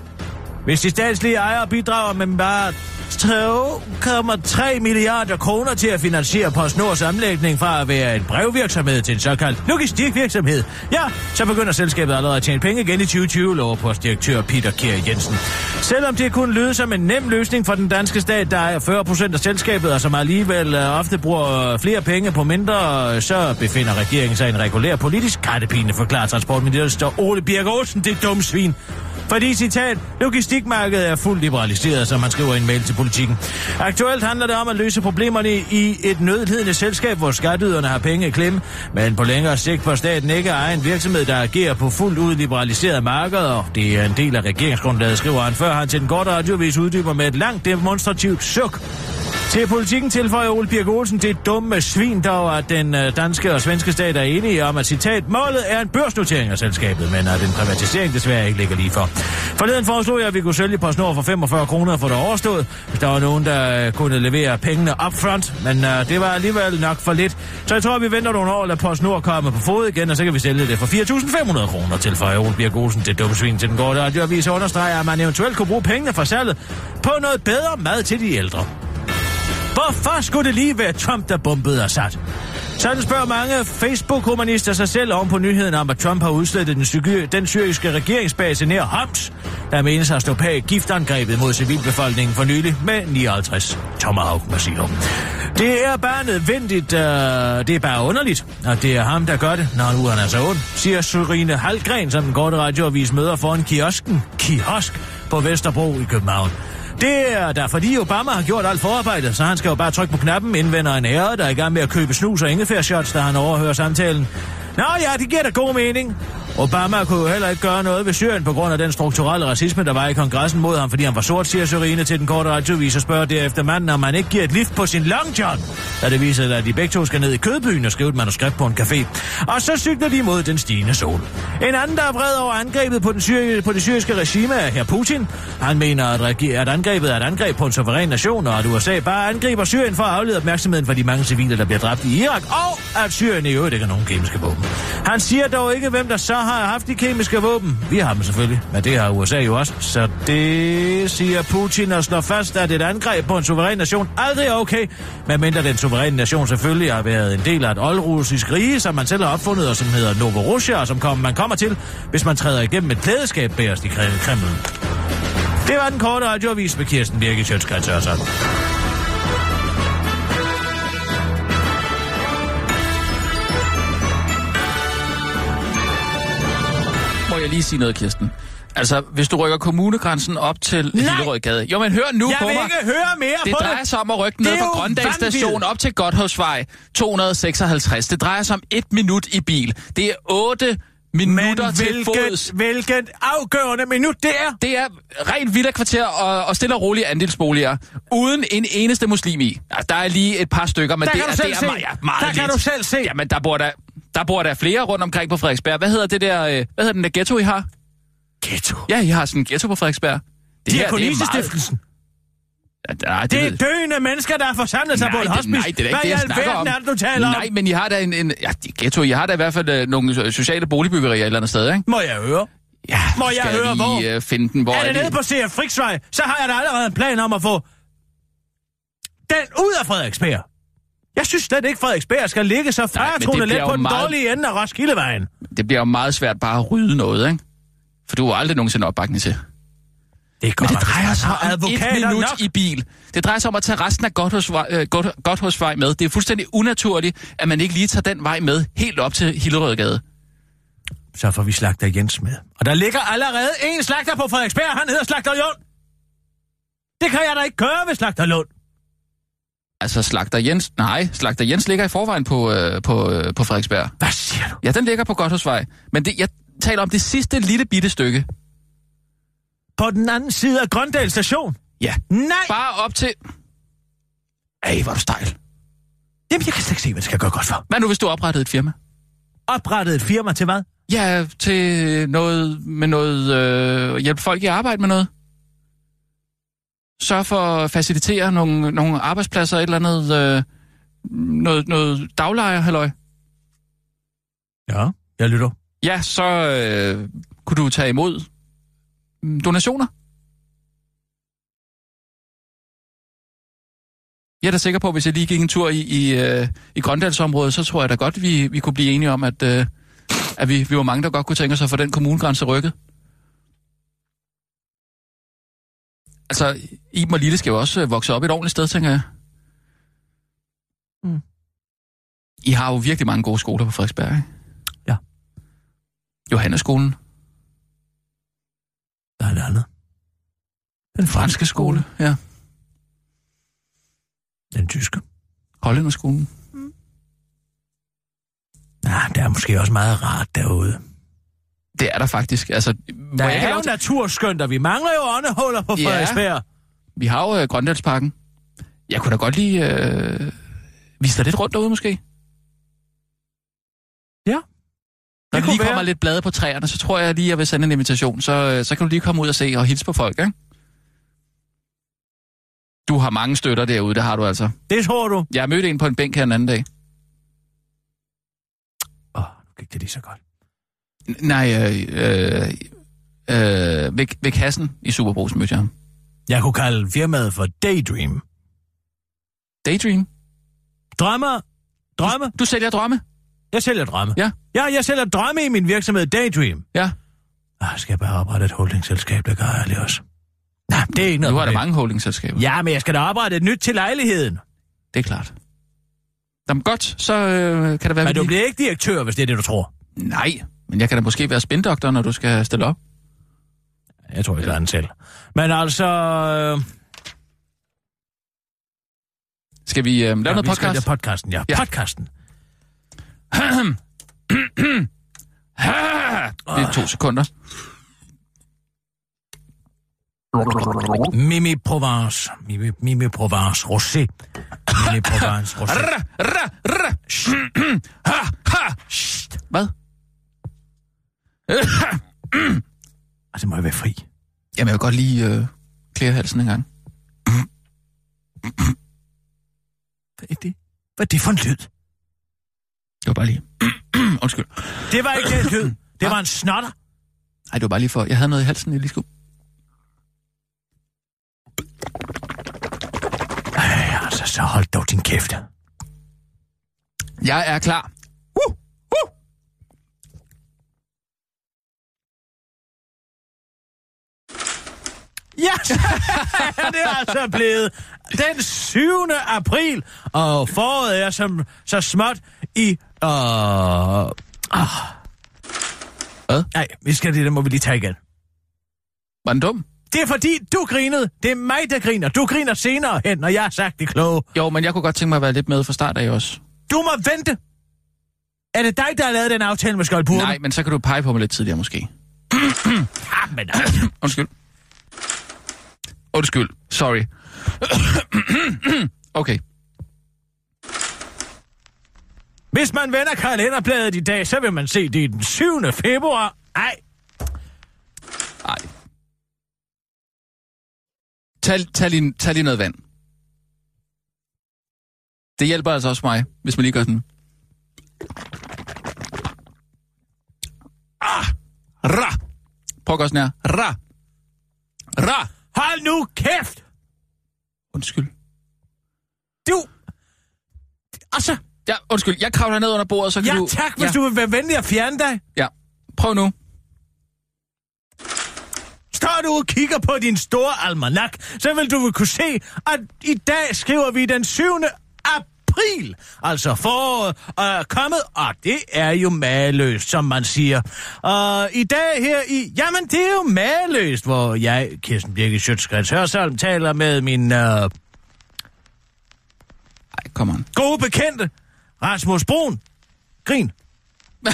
Hvis de statslige ejere bidrager med bare 2,3 milliarder kroner til at finansiere PostNords omlægning fra at være en brevvirksomhed til en såkaldt logistikvirksomhed. Ja, så begynder selskabet allerede at tjene penge igen i 2020, lover postdirektør Peter Kjær Jensen. Selvom det kunne lyde som en nem løsning for den danske stat, der er 40 procent af selskabet, og som alligevel øh, ofte bruger øh, flere penge på mindre, øh, så befinder regeringen sig i en regulær politisk kattepine, forklarer transportminister Ole Birk Olsen, det dumme svin. Fordi, citat, logistikmarkedet er fuldt liberaliseret, som man skriver i en mail til politikken. Aktuelt handler det om at løse problemerne i et nødlidende selskab, hvor skatteyderne har penge i klem, men på længere sigt for staten ikke er en virksomhed, der agerer på fuldt ud liberaliseret marked, og det er en del af regeringsgrundlaget, skriver han, før han til den korte radiovis uddyber med et langt demonstrativt suk. Til politikken tilføjer Ole Birk Olsen, det dumme svin dog, at den øh, danske og svenske stat er enige om, at citat, målet er en børsnotering af selskabet, men at en privatisering desværre ikke ligger lige for. Forleden foreslog jeg, at vi kunne sælge på snor for 45 kroner for det overstået, hvis der var nogen, der øh, kunne levere pengene upfront, men uh, det var alligevel nok for lidt. Så jeg tror, at vi venter nogle år, at PostNord kommer på fod igen, og så kan vi sælge det for 4.500 kroner, tilføjer Ole Birk Olsen det dumme svin til den gårde radioavis understreger, at man eventuelt kunne bruge pengene fra salget på noget bedre mad til de ældre. Hvorfor skulle det lige være Trump, der bombede Assad? Sådan spørger mange Facebook-humanister sig selv om på nyheden om, at Trump har udslettet den, sygy- den syriske regeringsbase nær Homs, der menes at stå bag giftangrebet mod civilbefolkningen for nylig med 59 Tomahawk-missiler. Det er bare nødvendigt, øh, det er bare underligt, at det er ham, der gør det, når nu han er så ond, siger Sørine Halgren, som den korte radioavis møder foran kiosken, kiosk, på Vesterbro i København. Det er da fordi Obama har gjort alt forarbejdet, så han skal jo bare trykke på knappen, indvender en ære, der er i gang med at købe snus og ingefærshots, da han overhører samtalen. Nå ja, det giver da god mening. Obama kunne jo heller ikke gøre noget ved Syrien på grund af den strukturelle racisme, der var i kongressen mod ham, fordi han var sort, siger Sørine til den korte radiovis og spørger derefter manden, om man ikke giver et lift på sin long john. Da det viser sig, at de begge to skal ned i kødbyen og skrive et manuskript på en café. Og så cykler de mod den stigende sol. En anden, der er vred over angrebet på, den syri- på det syriske regime, er her Putin. Han mener, at, regi- at angrebet er et angreb på en suveræn nation, og at USA bare angriber Syrien for at aflede opmærksomheden for de mange civile, der bliver dræbt i Irak, og at Syrien i øvrigt ikke har nogen kemiske våben. Han siger dog ikke, hvem der så har haft de kemiske våben. Vi har dem selvfølgelig, men det har USA jo også. Så det siger Putin og slår fast, at et angreb på en suveræn nation aldrig er okay, medmindre den suveræne nation selvfølgelig har været en del af et oldrussisk rige, som man selv har opfundet, og som hedder Novorussia, og som kom, man kommer til, hvis man træder igennem et klædeskab bærest i Kreml. Det var den korte radioavis med Kirsten Birke Sjøtskrets jeg lige sige noget, Kirsten? Altså, hvis du rykker kommunegrænsen op til! Hillerødgade... Jo, men hør nu Jeg på vil mig. ikke høre mere Det på drejer det. sig om at rykke Det ned fra Grøndal station op til Godthåbsvej 256. Det drejer sig om et minut i bil. Det er 8 Men minutter til fods. hvilket, hvilket afgørende minut det er. Det er rent villa kvarter og, og stille og rolige andelsboliger, uden en eneste muslim i. Altså, der er lige et par stykker, men Der det kan er, du selv det er se. meget, meget Der kan lidt. du selv se. Jamen, der bor der, der bor der flere rundt omkring på Frederiksberg. Hvad hedder det der, øh, hvad hedder den der ghetto, I har? Ghetto. Ja, I har sådan en ghetto på Frederiksberg. Det det er meget... Ja, nej, det, Det er døende mennesker, der har forsamlet sig nej, på et det, hospice. nej, det er ikke Hvad det, jeg snakker om. er det, du taler om? Nej, men I har da en... en ja, ghetto, I har da i hvert fald øh, nogle so- sociale boligbyggerier et eller andet sted, ikke? Må jeg høre? Ja, Må jeg høre, hvor? øh, finde den, hvor er det nede på C.F. Friksvej, så har jeg da allerede en plan om at få den ud af Frederiksberg. Jeg synes slet ikke, Frederiksberg skal ligge så faretroende let på den meget- dårlige ende af Roskildevejen. Det bliver jo meget svært bare at rydde noget, ikke? For du har aldrig nogensinde opbakning til. Det Men det drejer sig om et minut nok. i bil. Det drejer sig om at tage resten af øh, God, Godthåbsvej med. Det er fuldstændig unaturligt, at man ikke lige tager den vej med helt op til Hillerødgade. Så får vi slagter Jens med. Og der ligger allerede en slagter på Frederiksberg, han hedder Slagter Lund. Det kan jeg da ikke gøre ved Slagter Lund. Altså Slagter Jens... Nej, Slagter Jens ligger i forvejen på, øh, på, øh, på Frederiksberg. Hvad siger du? Ja, den ligger på Godthåbsvej. Men det, jeg, taler om det sidste lille bitte stykke. På den anden side af Grøndal station? Ja. Nej! Bare op til... Ej, hvor er du stejl. Jamen, jeg kan slet ikke se, hvad det skal gøre godt for. Hvad nu, hvis du oprettede et firma? Oprettet et firma til hvad? Ja, til noget med noget... Øh, hjælpe folk i arbejde med noget. Sørg for at facilitere nogle, nogle arbejdspladser, et eller andet... Øh, noget, noget daglejer, halløj. Ja, jeg lytter. Ja, så øh, kunne du tage imod mm, donationer. Jeg er da sikker på, at hvis jeg lige gik en tur i, i, øh, i Grøndalsområdet, så tror jeg da godt, vi, vi kunne blive enige om, at, øh, at vi, vi var mange, der godt kunne tænke os at få den kommunegrænse rykket. Altså, Iben og Lille skal jo også øh, vokse op et ordentligt sted, tænker jeg. Mm. I har jo virkelig mange gode skoler på Frederiksberg, ikke? Ja. Johanneskolen. Der er det andet. Den franske skole. Ja. Den tyske. Hollænderskolen. Ja, det er måske også meget rart derude. Det er der faktisk. Altså, Der er har jo til- naturskønt, og vi mangler jo åndehuller på Ja. Frederiksberg. Vi har jo øh, Grøndalsparken. Jeg kunne da godt lige øh, vise dig lidt rundt derude, måske. Ja. Når Det lige kommer være. lidt blade på træerne, så tror jeg lige, jeg vil sende en invitation. Så, øh, så kan du lige komme ud og se og hilse på folk, ikke? Du har mange støtter derude, det har du altså. Det tror du. Jeg mødte en på en bænk her en anden dag. Åh, oh, nu gik det lige så godt. Nej, øh, øh, øh, ved, ved kassen i Superbrus mødte jeg ham. Jeg kunne kalde firmaet for Daydream. Daydream. Drømmer. Drømme. Du sælger drømme? Jeg sælger drømme. Ja. Ja, jeg sælger drømme i min virksomhed Daydream. Ja. Ah, skal jeg bare oprette et holdingselskab, der gør ærligt også? Nej, det er ikke noget Nu har der mange holdingselskaber. Ja, men jeg skal da oprette et nyt til lejligheden. Det er klart. Jamen godt, så øh, kan det være... Men du bliver ikke direktør, hvis det er det, du tror. Nej, men jeg kan da måske være spindoktor, når du skal stille op. Jeg tror, jeg klarer den selv. Men altså... Øh, Skal vi øh, lave ja, noget vi skal podcast? lave podcasten, ja. Ja. Podcasten. [clears throat] Det er to sekunder. Mimi Provence. Mimi, Mimi Provence. Rosé. Mimi Provence. Rosé. Ra, [clears throat] ha. [coughs] Hvad? Altså, må jeg være fri? Jamen, jeg vil godt lige øh, klæde halsen en gang. Hvad er det? Hvad er det for en lyd? Det var bare lige... [coughs] Undskyld. Det var ikke den lyd. Det var en snotter. Nej, det var bare lige for... Jeg havde noget i halsen, jeg lige skulle... Ej, altså, så hold dog din kæft. Jeg er klar. [laughs] Ja, det er altså blevet den 7. april, og foråret er som, så småt i... Uh, ah. Hvad? Nej, vi skal det, der må vi lige tage igen. Var den dum? Det er fordi, du grinede. Det er mig, der griner. Du griner senere hen, når jeg har sagt det kloge. Jo, men jeg kunne godt tænke mig at være lidt med fra start af også. Du må vente. Er det dig, der har lavet den aftale med Skoldpurene? Nej, men så kan du pege på mig lidt tidligere måske. [clears throat] Ah, men altså. [clears throat] Undskyld. Undskyld. Sorry. okay. Hvis man vender kalenderbladet i dag, så vil man se, det er den 7. februar. Ej, Nej. Tag, tag, lige, tag lige noget vand. Det hjælper altså også mig, hvis man lige gør sådan. Ah! Ra! Prøv at gøre sådan her. Ra! Ra! Hold nu kæft. Undskyld. Du... Altså, Ja, undskyld. Jeg kravler ned under bordet, så kan ja du... tak, hvis ja. du vil være venlig at fjerne dig. Ja. Prøv nu. Står du og kigger på din store almanak, så vil du kunne se, at i dag skriver vi den 7. april. Altså foråret er kommet, og det er jo maløst, som man siger. Og i dag her i... Jamen, det er jo maløst, hvor jeg, Kirsten Birke Sjøtskrets Hørsholm, taler med min øh, Ej, kom on. gode bekendte, Rasmus Brun. Grin. [laughs]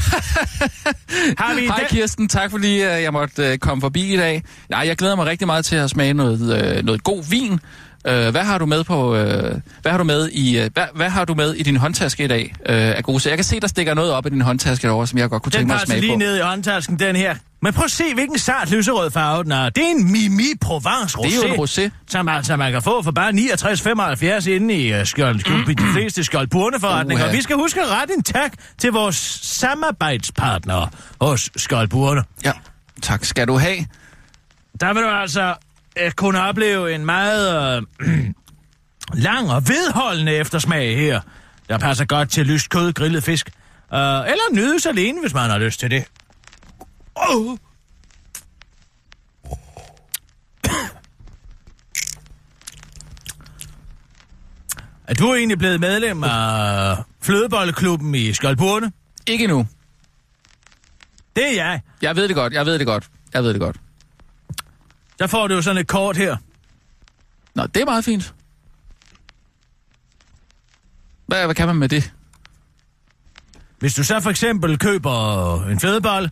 Har vi Hej dag- Kirsten, tak fordi øh, jeg måtte øh, komme forbi i dag. Ja, jeg glæder mig rigtig meget til at smage noget, øh, noget god vin. Øh, hvad har du med på øh, hvad har du med i øh, hvad, hvad har du med i din håndtaske i dag øh, af gode sager? Jeg kan se der stikker noget op i din håndtaske derovre, som jeg godt kunne Den tænke mig at smage lige på. ned i håndtasken, den her. Men prøv at se, hvilken sart lyserød farve den er. Det er en Mimi Provence Rosé. Det er jo en rosé. Som altså man kan få for bare 69,75 inde i uh, skjold, i de [clears throat] fleste skjoldburne-forretninger. Uha. Vi skal huske at rette en tak til vores samarbejdspartnere hos skjoldburne. Ja, tak skal du have. Der vil du altså uh, kunne opleve en meget uh, [clears throat] lang og vedholdende eftersmag her, der passer godt til lyst kød, grillet fisk. Uh, eller nydes alene, hvis man har lyst til det. Oh. [clears throat] Er du egentlig blevet medlem af flødebolleklubben i Skoldburne? Ikke nu. Det er jeg. Jeg ved det godt, jeg ved det godt. Jeg ved det godt. Så får du jo sådan et kort her. Nå, det er meget fint. Hvad, hvad kan man med det? Hvis du så for eksempel køber en flødebolle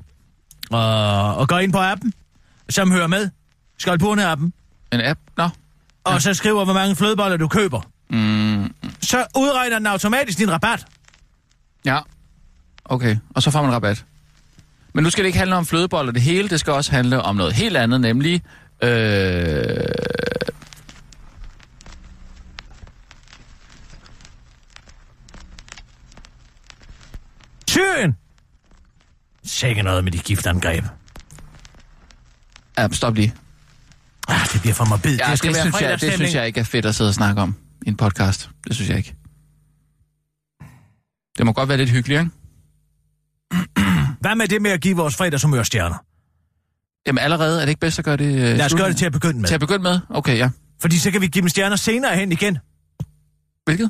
og, og går ind på appen, som hører med, Skoldburne-appen, En app? Nå. og så skriver, hvor mange flødeboller du køber, Mm, så udregner den automatisk din rabat. ja. Okay, og så får man rabat. Men nu skal det ikke handle om flødeboller det hele, det skal også handle om noget helt andet, nemlig... Øh, Syrien! Sikke noget med de giftangreb. ja, stop lige. Ah, det bliver for mig bid. Ja, det, skal det, være synes jeg, det synes jeg ikke er fedt at sidde og snakke om i en podcast. Det synes jeg ikke. Det må godt være lidt hyggeligt, ikke? Hvad med det med at give vores fredagshumør stjerner? Jamen allerede, er det ikke bedst at gøre det... øh, Lad os gøre det til at begynde med. Til at begynde med? Okay, ja. Fordi så kan vi give dem stjerner senere hen igen. Hvilket?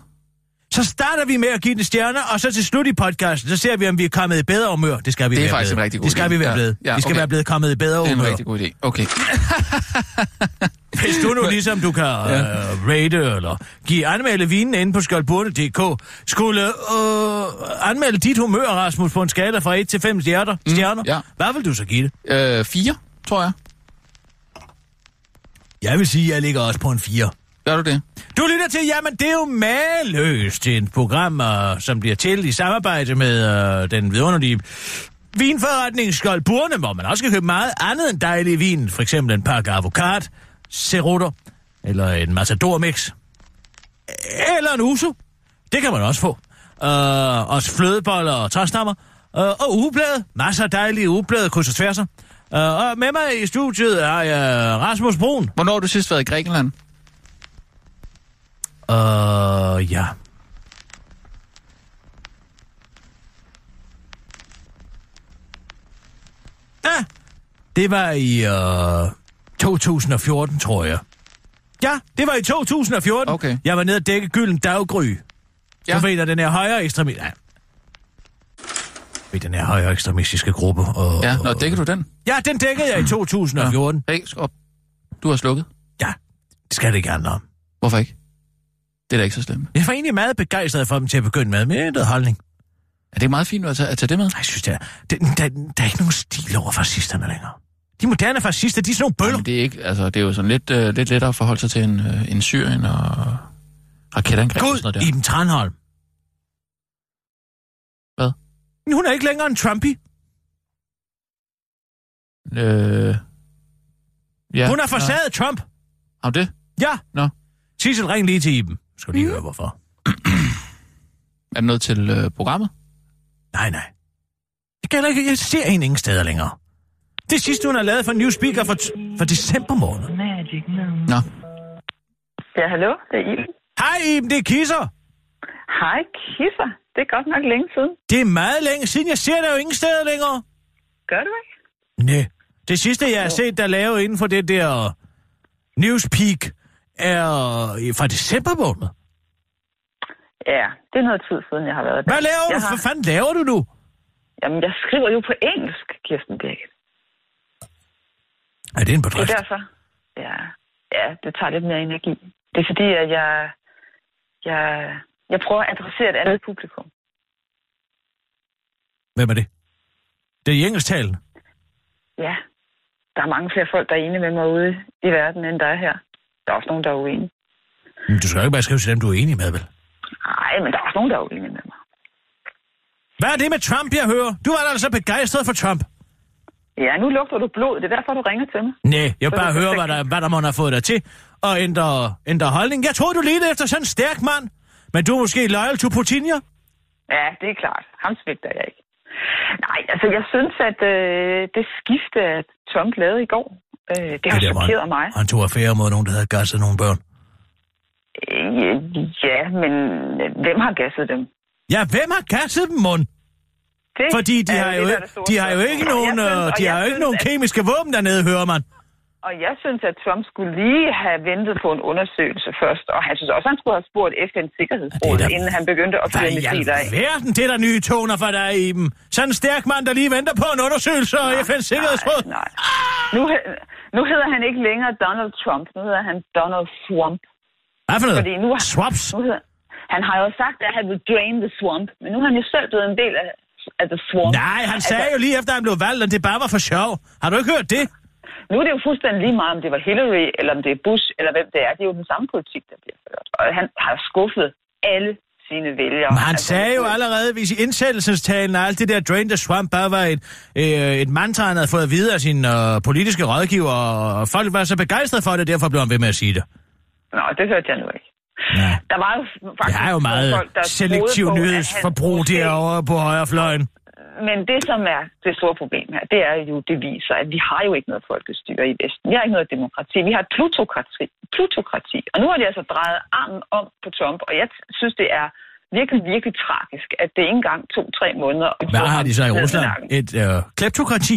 Så starter vi med at give det stjerner, og så til slut i podcasten, så ser vi, om vi er kommet i bedre humør. Det skal vi Det er være faktisk blevet. en rigtig god Det skal idé. vi være Ja. blevet. Ja, vi skal okay. være blevet kommet i bedre Det er en humør. rigtig god idé. Okay. [laughs] Hvis du nu ligesom du kan ja. uh, rate eller give anmelde vinen inde på skoldburne.dk, skulle uh, anmelde dit humør, Rasmus, på en skala fra 1 til 5 stjerner, mm, stjerner ja. hvad vil du så give det? Øh, fire, tror jeg. Jeg vil sige, at jeg ligger også på en 4. Gør du det? Du lytter til, jamen det er jo maløst et program, uh, som bliver til i samarbejde med uh, den vidunderlige vinforretning Skoldburne, hvor man også kan købe meget andet end dejlig vin. For eksempel en pakke avocado, cerutter, eller en matador mix. Eller en uso. Det kan man også få. Uh, også flødeboller og træstammer. Uh, og ugeblade. Masser af dejlige ugeblade, kryds og tværser. Uh, og med mig i studiet er jeg Rasmus Brun. Hvornår har du sidst været i Grækenland? Uh, ja. Ja, det var i uh, 2014, tror jeg. Ja, det var i 2014. Okay. Jeg var nede og dække Gylden Daggry. Ja. Ja. Du ved, at den her højre ekstremist... Ja. Ved den her højre ekstremistiske gruppe. Og, Ja, Nå, dækker du den? Ja, den dækkede jeg i 2014. Hey, skop. Du har slukket. Ja, det skal det ikke handle om. Hvorfor ikke? Det er da ikke så slemt. Jeg var egentlig meget begejstret for dem til at begynde med, med noget holdning. Er det meget fint at tage, at tage det med? Jeg synes, der, der, der, der er ikke nogen stil over fascisterne længere. De moderne fascister, de er sådan nogle bøller. Jamen, det er ikke, altså, det er jo sådan lidt, øh, lidt lettere at forholde sig til en, øh, en Syrien og raketangreb og sådan noget Gud, der. Iben Tranholm. Hvad? Hun er ikke længere en Trumpy. Øh, ja. Hun er forsaget Trump. Har du det? Ja. Nå. Sissel, ring lige til Iben. Skal du lige høre, hvorfor. Er det noget til øh, programmet? Nej, nej. Jeg, kan ikke, jeg ser hende ingen steder længere. Det sidste, hun har lavet for New Speaker for, for december måned. Nå. Ja, hallo, det er Iben. Hej Iben, det er Kisser. Hej, Kisser. Det er godt nok længe siden. Det er meget længe siden. Jeg ser dig jo ingen steder længere. Gør du ikke? Nej. Det sidste, jeg har set dig lave inden for det der Newspeak, er øh, fra december måned. Ja, det er noget tid siden, jeg har været der. Hvad laver jeg du? har... Hvad fanden laver du nu? Jamen, jeg skriver jo på engelsk, Kirsten Birgit. Er det en Det bedrift? er derfor. Ja, ja, det tager lidt mere energi. Det er fordi, at jeg, jeg, jeg prøver at adressere et andet publikum. Hvem er det? Det er i engelsktalende. Ja, der er mange flere folk, der er enige med mig ude i verden, end der er her. Der er også nogen, der er uenige. Men du skal jo ikke bare skrive til dem, du er enig med, vel? Nej, men der er også nogen, der er uenige med mig. Hvad er det med Trump, jeg hører? Du er altså begejstret for Trump. Ja, nu lugter du blod. Det er derfor, du ringer til mig. Nej, jeg vil bare er det høre, perfekt. hvad der, hvad der må have fået dig til at ændre, ændre holdning. Jeg troede, du ledte efter sådan en stærk mand. Men du er måske loyal to Putin, ja? Ja, det er klart. Ham svigter jeg ikke. Nej, altså jeg synes, at øh, det skifte, at Trump lavede i går, øh, det har chokeret mig. Han tog affære mod nogen, der havde gasset nogle børn. Øh, ja, men hvem har gasset dem? Ja, hvem har gasset dem, mund? Det Fordi de har jo, der ikke- det de har jo ikke Og nogen, synes- øh, de har jo ikke synes, nogen at- kemiske våben dernede, hører man. Og jeg synes, at Trump skulle lige have ventet på en undersøgelse først, og han synes også, at han skulle have spurgt FN's Sikkerhedsråd, er da- inden han begyndte at fyre missiler af. alverden, det er der nye toner for dig i dem. Sådan en stærk mand, der lige venter på en undersøgelse af FN's Sikkerhedsråd. Nej, nej. Nu, nu hedder han ikke længere Donald Trump, nu hedder han Donald Swamp. Hvad for noget? Fordi nu har- Swaps? Nu hedder, han har jo sagt, at han vil drain the swamp, men nu er han jo selv blevet en del af, af the swamp. Nej, han sagde jo lige efter, han blev valgt, at det bare var for sjov. Har du ikke hørt det? Nu er det jo fuldstændig lige meget, om det var Hillary, eller om det er Bush, eller hvem det er. Det er jo den samme politik, der bliver ført. Og han har skuffet alle sine vælgere. Men han Altså, sagde jo allerede i sin indsættelsestalen, at alt det der Drain the Swamp bare var et, øh, et mantra, han havde fået at vide af sine øh, politiske rådgiver, og folk var så begejstrede for det, derfor blev han ved med at sige det. Nå, det hørte jeg nu ikke. Ja. Der var jo faktisk Det er jo meget folk, der selektiv på, han nyhedsforbrug måske- derovre på højrefløjen. Men det, som er det store problem her, det er jo, det viser, at vi har jo ikke noget folkestyre i Vesten. Vi har ikke noget demokrati. Vi har plutokrati. plutokrati. Og nu har de altså drejet armen om på Trump, og jeg synes, det er virkelig, virkelig tragisk, at det ikke engang tog tre måneder. Hvad har de så i Rusland? Et øh, kleptokrati?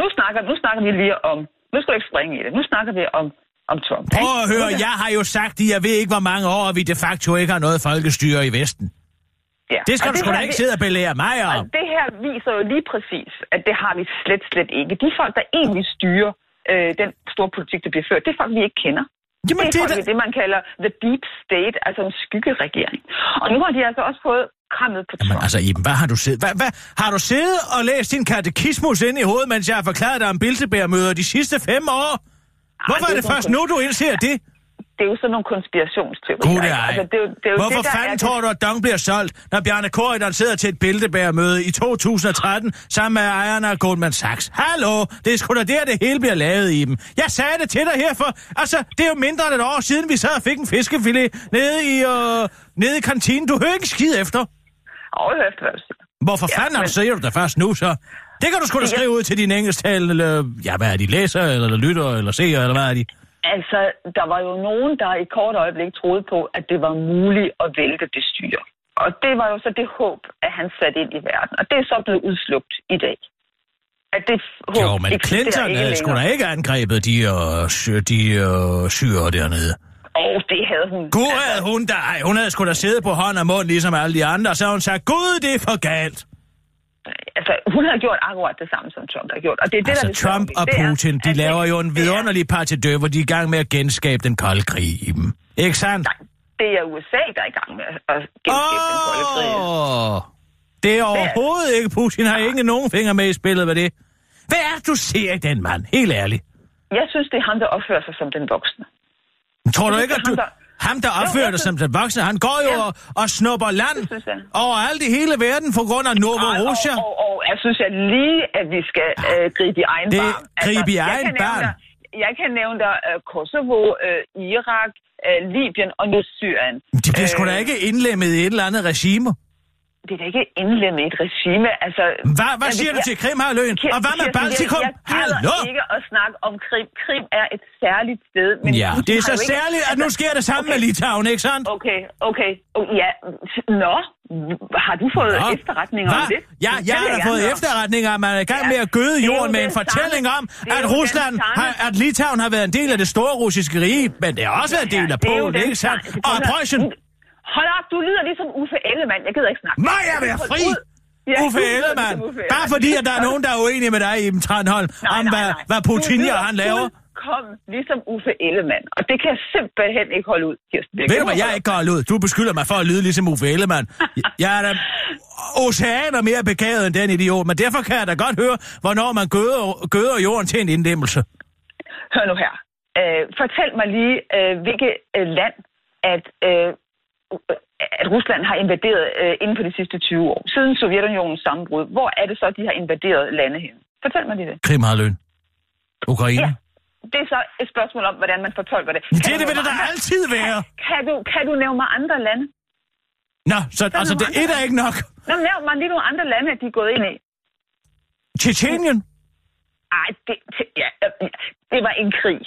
Nu, snakker, nu snakker vi lige om... Nu skal du ikke springe i det. Nu snakker vi om, om Trump. Prøv at høre, jeg har jo sagt i, jeg ved ikke, hvor mange år, at vi de facto ikke har noget folkestyre i Vesten. Ja. Det skal Og du sgu da ikke sidde og belære mig Og om. det her viser jo lige præcis, at det har vi slet, slet ikke. De folk, der egentlig styrer øh, den store politik, der bliver ført, det er folk, vi ikke kender. Jamen, det er det er da- det, man kalder the deep state, altså en skyggeregering. Og nu har de altså også fået krammet på Jamen Trump. altså, Iben, hvad har du siddet? Hvad, hvad, har du siddet og læst din katekismus ind i hovedet, mens jeg har forklaret dig om Bilderberg-møder de sidste fem år? Hvorfor det er er det først nu, du indser det? Det er jo sådan nogle konspirationsteorier. Gud, det er altså, det er jo, det er jo Hvorfor det, der fanden er tror du, at Dong bliver solgt, når Bjarne Korydon sidder til et Bilderberg-møde i 2013 sammen med ejerne af Goldman Sachs? Hallo, det er sgu da der, det hele bliver lavet i dem. Jeg sagde det til dig her for... Altså, det er jo mindre end et år siden, vi sad og fik en fiskefilet nede i, øh, nede i kantinen. Du hører ikke skid efter. Og jeg efter. Hvorfor Ja, fanden men- siger du da først nu, så? Det kan du sgu da skrive ud til dine engelsktalende, eller... Ja, hvad er de? Læser, eller lytter, eller ser, eller hvad er de? Altså, der var jo nogen, der i kort øjeblik troede på, at det var muligt at vælte det styre. Og det var jo så det håb, at han satte ind i verden. Og det er så blevet udslugt i dag. At det håb Jo, men Clinton havde sgu da ikke angrebet de, øh, sy- de øh, syre dernede. Og det havde hun. Gud havde hun da, ej, hun havde sgu da siddet på hånd og mund, ligesom alle de andre, og så havde hun sagt, Gud, det er for galt. Altså, hun har gjort akkurat det samme, som Trump har gjort. Og det er det, Altså, der er Trump og Putin, de at laver jo en er- vidunderlig par til dø, hvor de er i gang med at genskabe den kolde krig i dem. Ikke sandt? Nej, det er USA, der er i gang med at genskabe den kolde krig. Det er overhovedet ikke Putin, har ikke nogen fingre med i spillet med det. Hvad er det, du ser i den mand? Helt ærligt. Jeg synes, det er ham, der opfører sig som den voksne. Tror du ikke, at du... er der- Ham, der opfører jeg dig som den voksne, han går jo Ja. og, og snupper land jeg. overalt i hele verden på grund af Novorossia. Og, og, og, jeg synes jeg lige, at vi skal øh, gribe i egen Det- barm. gribe i jeg egen nævne barm? dig- Jeg kan nævne dig øh, Kosovo, øh, Irak, øh, Libyen og nu Syrien. De bliver sgu da Øh, ikke indlemmet i et eller andet regime. Det er da ikke indlemmet i et regime. Altså, Hvad, hvad siger du til Krimhalvøen? Kirsten, Og hvad med Baltikum? Jeg, Hallo? ikke at snakke om Krim. Krim er et særligt sted. Men Ja, det er så ikke- særligt, at nu altså, sker det samme med okay. Litauen, ikke sandt? Okay, okay. Oh, ja, nå. Har du fået Nå. efterretninger om Hvad? det? Ja, jeg har da gerne fået høre. efterretninger, at man er i gang med at gøde jorden med en fortælling samme- om, at Rusland har, at Litauen har været en del af det store russiske rige, men det har også været en del af Polen, ikke sandt? Og Preussen. Hold op, du lyder ligesom Uffe Ellemann. Jeg gider ikke snakke. Må jeg Hold fri? ud. Ja, Uffe lyder Ellemann. ligesom Uffe Bare fordi, at der er nogen, der er uenige med dig, Iben Tranholm, Nej, om nej, hvad, nej. hvad Putin lyder han laver. kom ligesom Uffe Ellemann, og det kan jeg simpelthen ikke holde ud, Kirsten. Ved du, hvad jeg ikke kan holde ud? Du beskylder mig for at lyde ligesom Uffe Ellemann. Jeg er da oceaner mere begavet end den idiot, men derfor kan jeg da godt høre, hvornår man gøder, gøder jorden til en inddæmmelse. Hør nu her. Øh, fortæl mig lige, øh, hvilket øh, land, at, øh, at Rusland har invaderet øh, inden for de sidste 20 år. Siden Sovjetunionens sammenbrud. Hvor er det så, de har invaderet lande hen? Fortæl mig lige det. Krimhaløen. Ukraine. Ja. Det er så et spørgsmål om, hvordan man fortolker det. Det, Kan det du vil det da andre- altid være. Kan du, kan du nævne mig andre lande? Nå, så altså, det er da ikke nok. Nå, nævn mig lige nogle andre lande, de er gået ind i. Tjetjenien? Ej, det, det, ja, øh, det var en krig.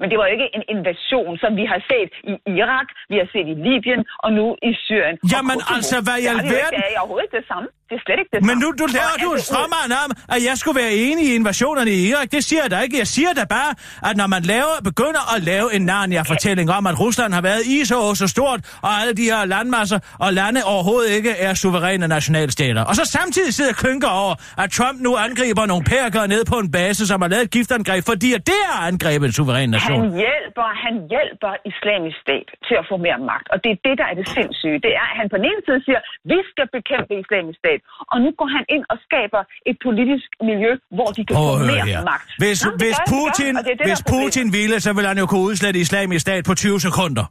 Men det var jo ikke en invasion, som vi har set i Irak, vi har set i Libyen og nu i Syrien. Jamen altså, hvad i er alverden? Det er overhovedet det samme. Det er slet ikke det Men nu du laver du en stråmand om, at jeg skulle være enig i invasionerne i Irak. Det siger jeg da ikke. Jeg siger da bare, at når man laver, begynder at lave en Narnia-fortælling om, at Rusland har været i så og så stort, og alle de her landmasser og lande overhovedet ikke er suveræne nationalstater. Og så samtidig sidder og klynker over, at Trump nu angriber nogle pærker ned på en base, som har lavet et giftangreb, fordi det er angrebet en suveræn nation. Han hjælper, han hjælper islamisk stat til at få mere magt. Og det er det, der er det sindssyge. Det er, at han på den ene side siger, vi skal bekæmpe islamisk stat. Og nu går han ind og skaber et politisk miljø, hvor de kan Prøv få mere her. magt. Hvis, Nå, hvis, gør gør Putin, og det det, hvis. Putin ville, så ville han jo kunne udslette islamisk stat på 20 sekunder.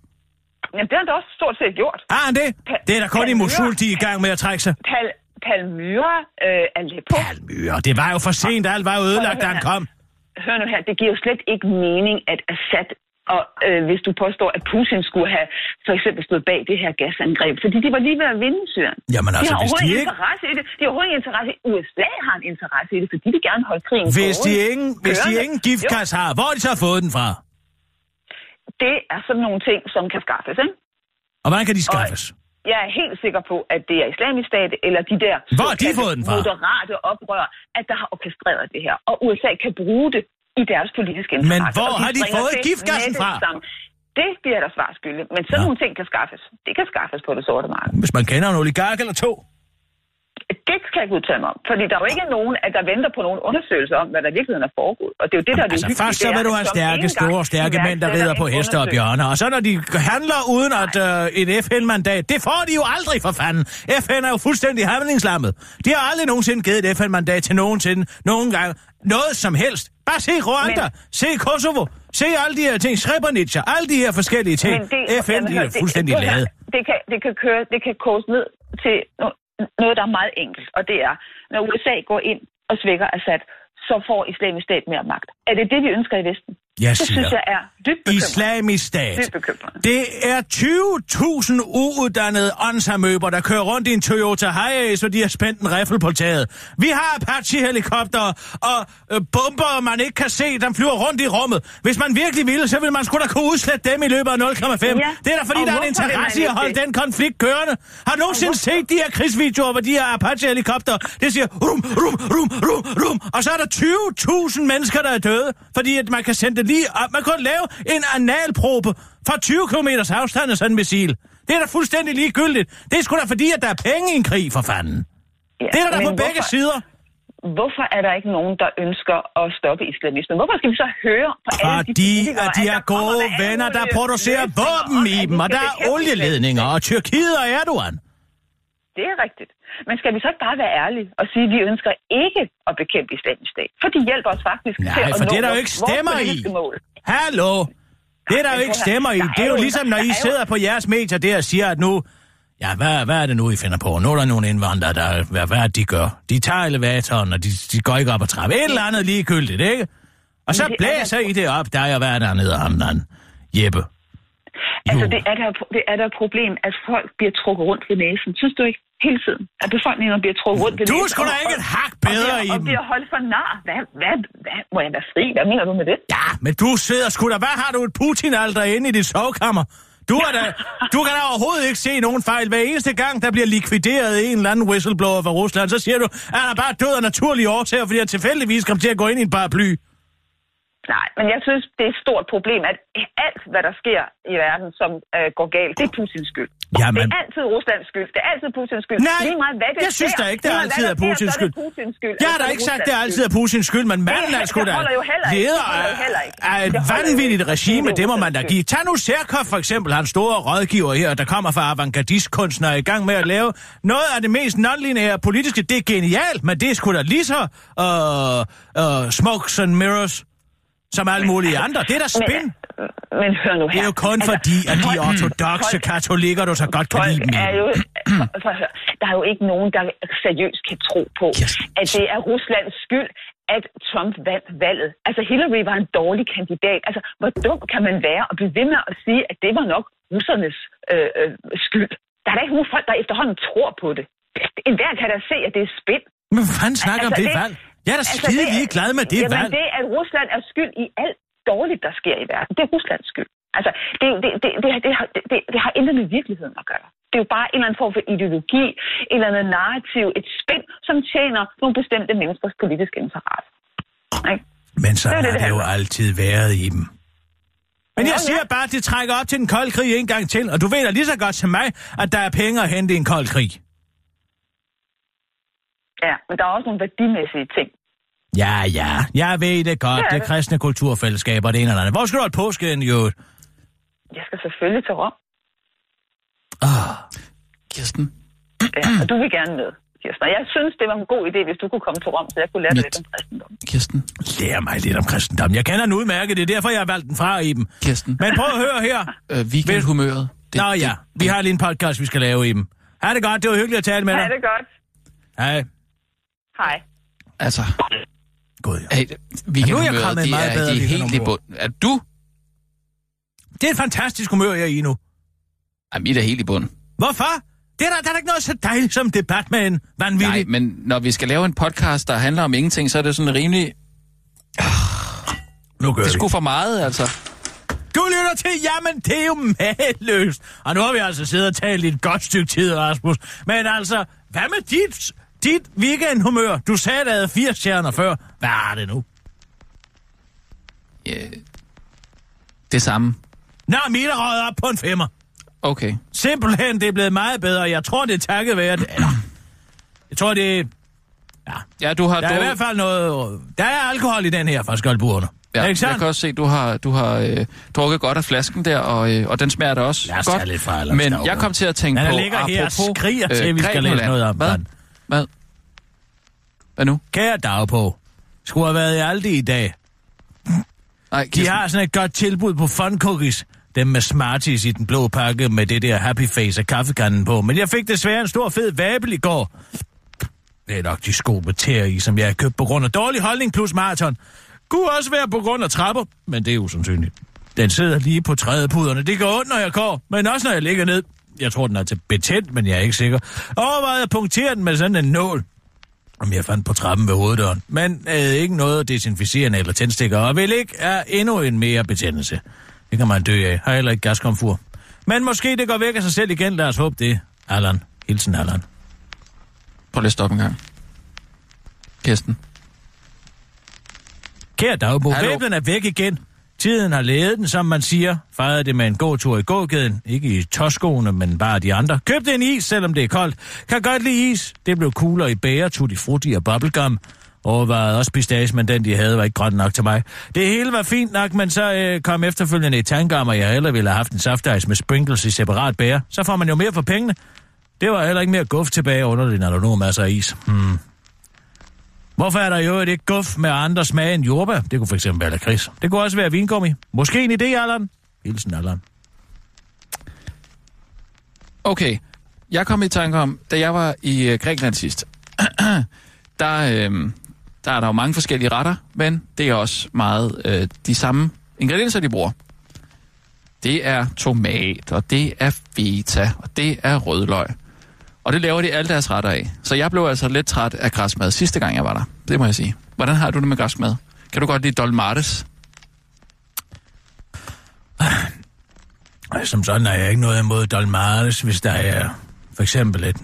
Jamen, det har han da også stort set gjort. Har han det? Pa- Det er da kun i Palmyra. Mosul, de er i gang med at trække sig. Pal Palmyra, øh, Aleppo. Palmyre, det var jo for sent, alt var jo ødelagt, da han kom. Hør nu her, det giver jo slet ikke mening, at Assad og øh, hvis du påstår, at Putin skulle have for eksempel stået bag det her gasangreb, fordi de var lige ved at vinde Syrien. Jamen altså, de har hvis de ikke- interesse i det. De har overhovedet interesse i det. USA har en interesse i det, fordi de vil gerne holde krigen Hvis de ingen, hvis de ingen giftgas har, hvor har de så fået den fra? Det er sådan nogle ting, som kan skaffes, ikke? Og hvordan kan de skaffes? Jeg er helt sikker på, at det er islamisk stat eller de der Hvor de fået den fra? moderate oprør, at der har orkestreret det her. Og USA kan bruge det i deres politiske interesse. Men hvor har de fået giftgassen fra? samme. Det bliver der svar skyldig. Men sådan Ja. nogle ting kan skaffes. Det kan skaffes på det sorte marked. Hvis man kender en oligark eller to. Det kan jeg ikke udtale mig om. Fordi der er jo ikke nogen, at der venter på nogen undersøgelser om, hvad der i virkeligheden er foregået. Og det er jo det, der er det Altså uhyggelige. først så Det er, vil du have stærke, store, stærke mænd, der rider på heste og bjørne. Og så når de handler uden at øh, et FN-mandat, det får de jo aldrig for fanden. FN er jo fuldstændig handlingslammet. De har aldrig nogensinde givet et FN-mandat til nogensinde, nogen gang, noget som helst. Bare se Rwanda, Men... se Kosovo, se alle de her ting, Srebrenica, alle de her forskellige ting. Men det, FN, jamen, de er fuldstændig det, det, lavet. Det kan, det kan køre, det kan koges ned til noget, der er meget enkelt, og det er, når USA går ind og svækker Assad, så får islamisk stat mere magt. Er det det, vi ønsker i Vesten? Jeg det siger, synes jeg er bekymrende. Islamisk stat. Dybt bekymrende. Det er 20.000 uuddannede åndsamøber, der kører rundt i en Toyota Hiace, og de har spændt en riffel på taget. Vi har Apache-helikopter og øh, bomber, man ikke kan se, der flyver rundt i rummet. Hvis man virkelig ville, så ville man sgu da kunne udslette dem i løbet af 0,5. Ja, Det er da fordi, og der er en interesse i at holde det? den konflikt kørende. Har du nogensinde set de her krigsvideoer, hvor de her Apache-helikopter, det siger rum, rum, rum, rum, rum, og så er der 20.000 mennesker, der er døde, fordi at man kan sende det lige op. Man kan lave en analprobe fra 20 km afstand af sådan en missil. Det er da fuldstændig ligegyldigt. Det er sgu da fordi, at der er penge i en krig, for fanden. Ja, Det er der men på begge hvorfor, sider. Hvorfor er der ikke nogen, der ønsker at stoppe islamismen? Hvorfor skal vi så høre på alle de Fordi at de der kommer gode venner, der producerer våben i dem, og der er olieledninger, og Tyrkiet og Erdogan. Det er rigtigt. Men skal vi så ikke bare være ærlige og sige, at vi ønsker ikke at bekæmpe islamisk stat? For de hjælper os faktisk Nej, til at for nå det er der jo ikke stemmer i. Mål. Hallo? Det er der jo ikke stemmer i. Det er jo ligesom, når I er sidder på jeres medier der og siger, at nu... Ja, hvad, hvad er det nu, I finder på? Nu er der nogle indvandrere, der... Hvad, hvad er det, de gør? De tager elevatoren, og de, de går ikke op ad trappen. Et eller andet ligegyldigt, ikke? Og så er blæser I det op, der er hvad er der nede ham, Jeppe. Altså, Jo. det er, der, det er der et problem, at folk bliver trukket rundt ved næsen. Synes du ikke? Hele tiden. At befolkningen bliver trukket rundt ved Du er næsen. sgu da og- ikke et hak og bedre bliver- i Og bliver holdt for nar. Hvad, hvad, hvad, må jeg være fri? Hvad mener du med det? Ja, men du sidder sgu da... Hvad har du et Putin-alter inde i dit sovekammer? Du, er da, [laughs] du kan da overhovedet ikke se nogen fejl. Hver eneste gang, der bliver likvideret en eller anden whistleblower fra Rusland, så siger du, at han er bare død af naturlige årsager, fordi han tilfældigvis kom til at gå ind i en paraply. Nej, men jeg synes, det er et stort problem, at alt, hvad der sker i verden, som øh, går galt, det er Putins skyld. Jamen- Det er altid Ruslands skyld. Det er altid Putins skyld. Nej, Lige meget, hvad det jeg synes da ikke, det meget, altid er Putins er skyld. det Putins skyld. Jeg har da ikke sagt, det er altid er Putins skyld, men manden er sgu da leder af et vanvittigt regime, Det er må man da give. Tag nu Serkov for eksempel, han store rådgiver her, der kommer fra avantgardistkunstnere i gang med at lave noget af det mest non-lineære politiske. Det er genialt, men det er sgu da lige så uh, uh, smokes and mirrors som alle mulige andre. Det er da spin. Men, men hør nu her. Det er jo kun fordi, at de ortodoxe folk- katolikker, du så godt kan lide dem. er jo, [clears throat] for, for, der er jo ikke nogen, der seriøst kan tro på, Yes. at det er Ruslands skyld, at Trump vandt valget. Altså Hillary var en dårlig kandidat. Altså hvor dum kan man være at blive ved med at sige, at det var nok russernes øh, øh, skyld. Der er da ikke nogen folk, der efterhånden tror på det. En hver kan da se, at det er spind. Men hvad fanden snakker om Altså, det det- valg? Jeg er da Altså, skide det er- ligeglad med det Jamen, valg. det, at Rusland er skyld i alt dårligt, der sker i verden, det er Ruslands skyld. Altså, det, det, det, det, det, har, det, det, har intet med virkeligheden at gøre. Det er jo bare en eller anden form for ideologi, en eller anden narrativ, et spænd, som tjener nogle bestemte menneskers politiske interesse. Ikke? Men så Det har det, det det jo altid været i dem. Men jeg siger bare, at det trækker op til den kolde krig en gang til, og du ved da lige så godt som mig, at der er penge at hente i en kold krig. Ja, men der er også nogle værdimæssige ting. Ja, ja, jeg ved det godt. Det er Det er det. kristne kulturfællesskaber, det ene eller andet. Hvor skal du holde påsken, jo? Jeg skal selvfølgelig til Rom, Oh, Kirsten, ja, og du vil gerne med. Kirsten. Og jeg synes, det var en god idé, hvis du kunne komme til Rom, så jeg kunne lære dig Lidt. om kristendom. Kirsten, lær mig lidt om kristendom. Jeg kender den udmærket, det er derfor, jeg har valgt den fra i dem. Kirsten. Men prøv at høre her. [laughs] Øh, weekendhumøret. Det, Nå ja, vi har lige en podcast, vi skal lave i dem. Ha' det godt, det var hyggeligt at tale med Ja, dig. det er godt. Hej. Hej. Altså, God, ja. hey, weekendhumøret, kommet det meget er, bedre det er helt i bund. Er du? Det er et fantastisk humør, jeg er i nu. Ej, mit er helt i bund. Hvorfor? Det er der, der er da ikke noget så dejligt som debat med en vanvittig. Nej, men når vi skal lave en podcast, der handler om ingenting, så er det sådan rimelig... nu gør Det er vi. sgu for meget, altså. Du lytter til, jamen det er jo mageløst. Og nu har vi altså siddet og talt i et godt stykke tid, Rasmus. Men altså, hvad med dit, dit weekendhumør? Du sagde, der havde fire stjerner før. Hvad er det nu? Ja, det samme. Nå, mit er røget op på en femmer. Okay. Simpelthen, det er blevet meget bedre. Jeg tror, det er takket være det. Eller, jeg tror, det er... Ja, du har... Der er i du, hvert fald noget... Der er alkohol i den her fra Skoldburerne. ja, ikke jeg kan også se, du har, du har øh, drukket godt af flasken der, og, øh, og den smager da også Lad os godt. lidt fra Men jeg kom til at tænke Han på, ligger her og apropos, skriger til, at vi skal læse noget om Hvad? den. Hvad? Hvad nu? Kære Dagpå, skulle have været i Aldi i dag. Nej, De Kirsten, har sådan et godt tilbud på fun cookies. Dem med Smarties i den blå pakke med det der happy face og kaffekanden på. Men jeg fik desværre en stor fed vabel i går. Det er nok de sko med tæer i, som jeg har købt på grund af dårlig holdning plus maraton. Kunne også være på grund af trapper, men det er usandsynligt. Den sidder lige på trædepuderne. Det går ondt, når jeg går, men også når jeg ligger ned. Jeg tror, den er til betændt, men jeg er ikke sikker. Overvejede at punktere den med sådan en nål om jeg fandt på trappen ved hoveddøren. Men øh, ikke noget desinficerende eller tændstikker, og vil ikke er endnu en mere betændelse. Det kan man dø af. Har heller ikke gaskomfur. Men måske det går væk af sig selv igen. Lad os håbe det. Allan. Hilsen, Allan. prøv lige at stoppe en gang. Kirsten. Kære dagbog, væblen er væk igen. Tiden har ledet den, som man siger. Fejrede det med en god tur i gågaden. Ikke i toskoene, men bare de andre. Købte en is, selvom det er koldt. Kan godt lide is. Det blev cooler i bæger, tutti frutti og bubblegum. Overvejede også pistage, men den de havde var ikke grøn nok til mig. Det hele var fint nok, men så øh, kom efterfølgende i tanke om, at jeg hellere ville have haft en saftice med sprinkles i separat bæger. Så får man jo mere for pengene. Det var heller ikke mere guf tilbage underligt, når der nu er masser af is. Hmm. Hvorfor er der jo ikke guf med andre smage end jordbær? Det kunne fx være lakrids. Det kunne også være vingummi. Måske en idé, Allan? Hilsen, Allan. Okay, jeg kom i tanke om, da jeg var i øh, Grækenland sidst, [clears throat] der, øh, der er der jo mange forskellige retter, men det er også meget øh, de samme ingredienser, de bruger. Det er tomat, og det er feta, og det er rødløg. Og det laver de alle deres retter af. Så jeg blev altså lidt træt af græsmad sidste gang, jeg var der. Det må jeg sige. Hvordan har du det med græsmad? Kan du godt lide dolmates? Som sådan har jeg ikke noget imod dolmartes, hvis der er for eksempel et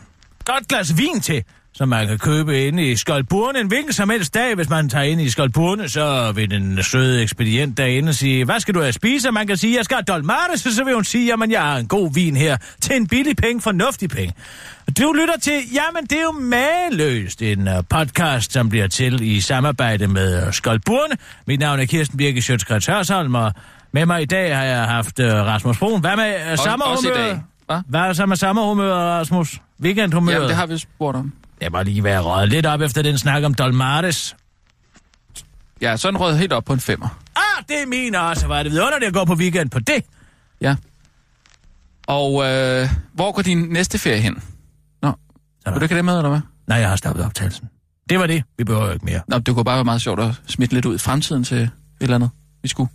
godt glas vin til, som man kan købe inde i Skoldburne en hvilken som helst dag. Hvis man tager ind i Skoldburne, så vil den søde ekspedient derinde sige, hvad skal du have at spise? Man kan sige, jeg skal have dolmades, så vil hun sige, jamen jeg har en god vin her til en billig penge, fornuftig penge. Du lytter til, jamen det er jo mageløst, en uh, podcast, som bliver til i samarbejde med uh, Skoldburne. Mit navn er Kirsten Birke Sjøtskrets Hørsholm, og med mig i dag har jeg haft uh, Rasmus Brun. Hvad med uh, samme også i humør? dag. Hva? Hvad er så med samme humør, Rasmus? Weekendhumør? Jamen, det har vi spurgt om. Jeg må lige være røget lidt op efter den snak om Dolmates. Ja, sådan rød helt op på en femmer. Ah, det er min også. Var det vidunderligt at gå på weekend på det? Ja. Og øh, hvor går din næste ferie hen? Nå, Så vil du ikke det med, eller hvad? Nej, jeg har stoppet optagelsen. Det var det. Vi behøver jo ikke mere. Nå, det kunne bare være meget sjovt at smitte lidt ud i fremtiden til et eller andet, vi skulle.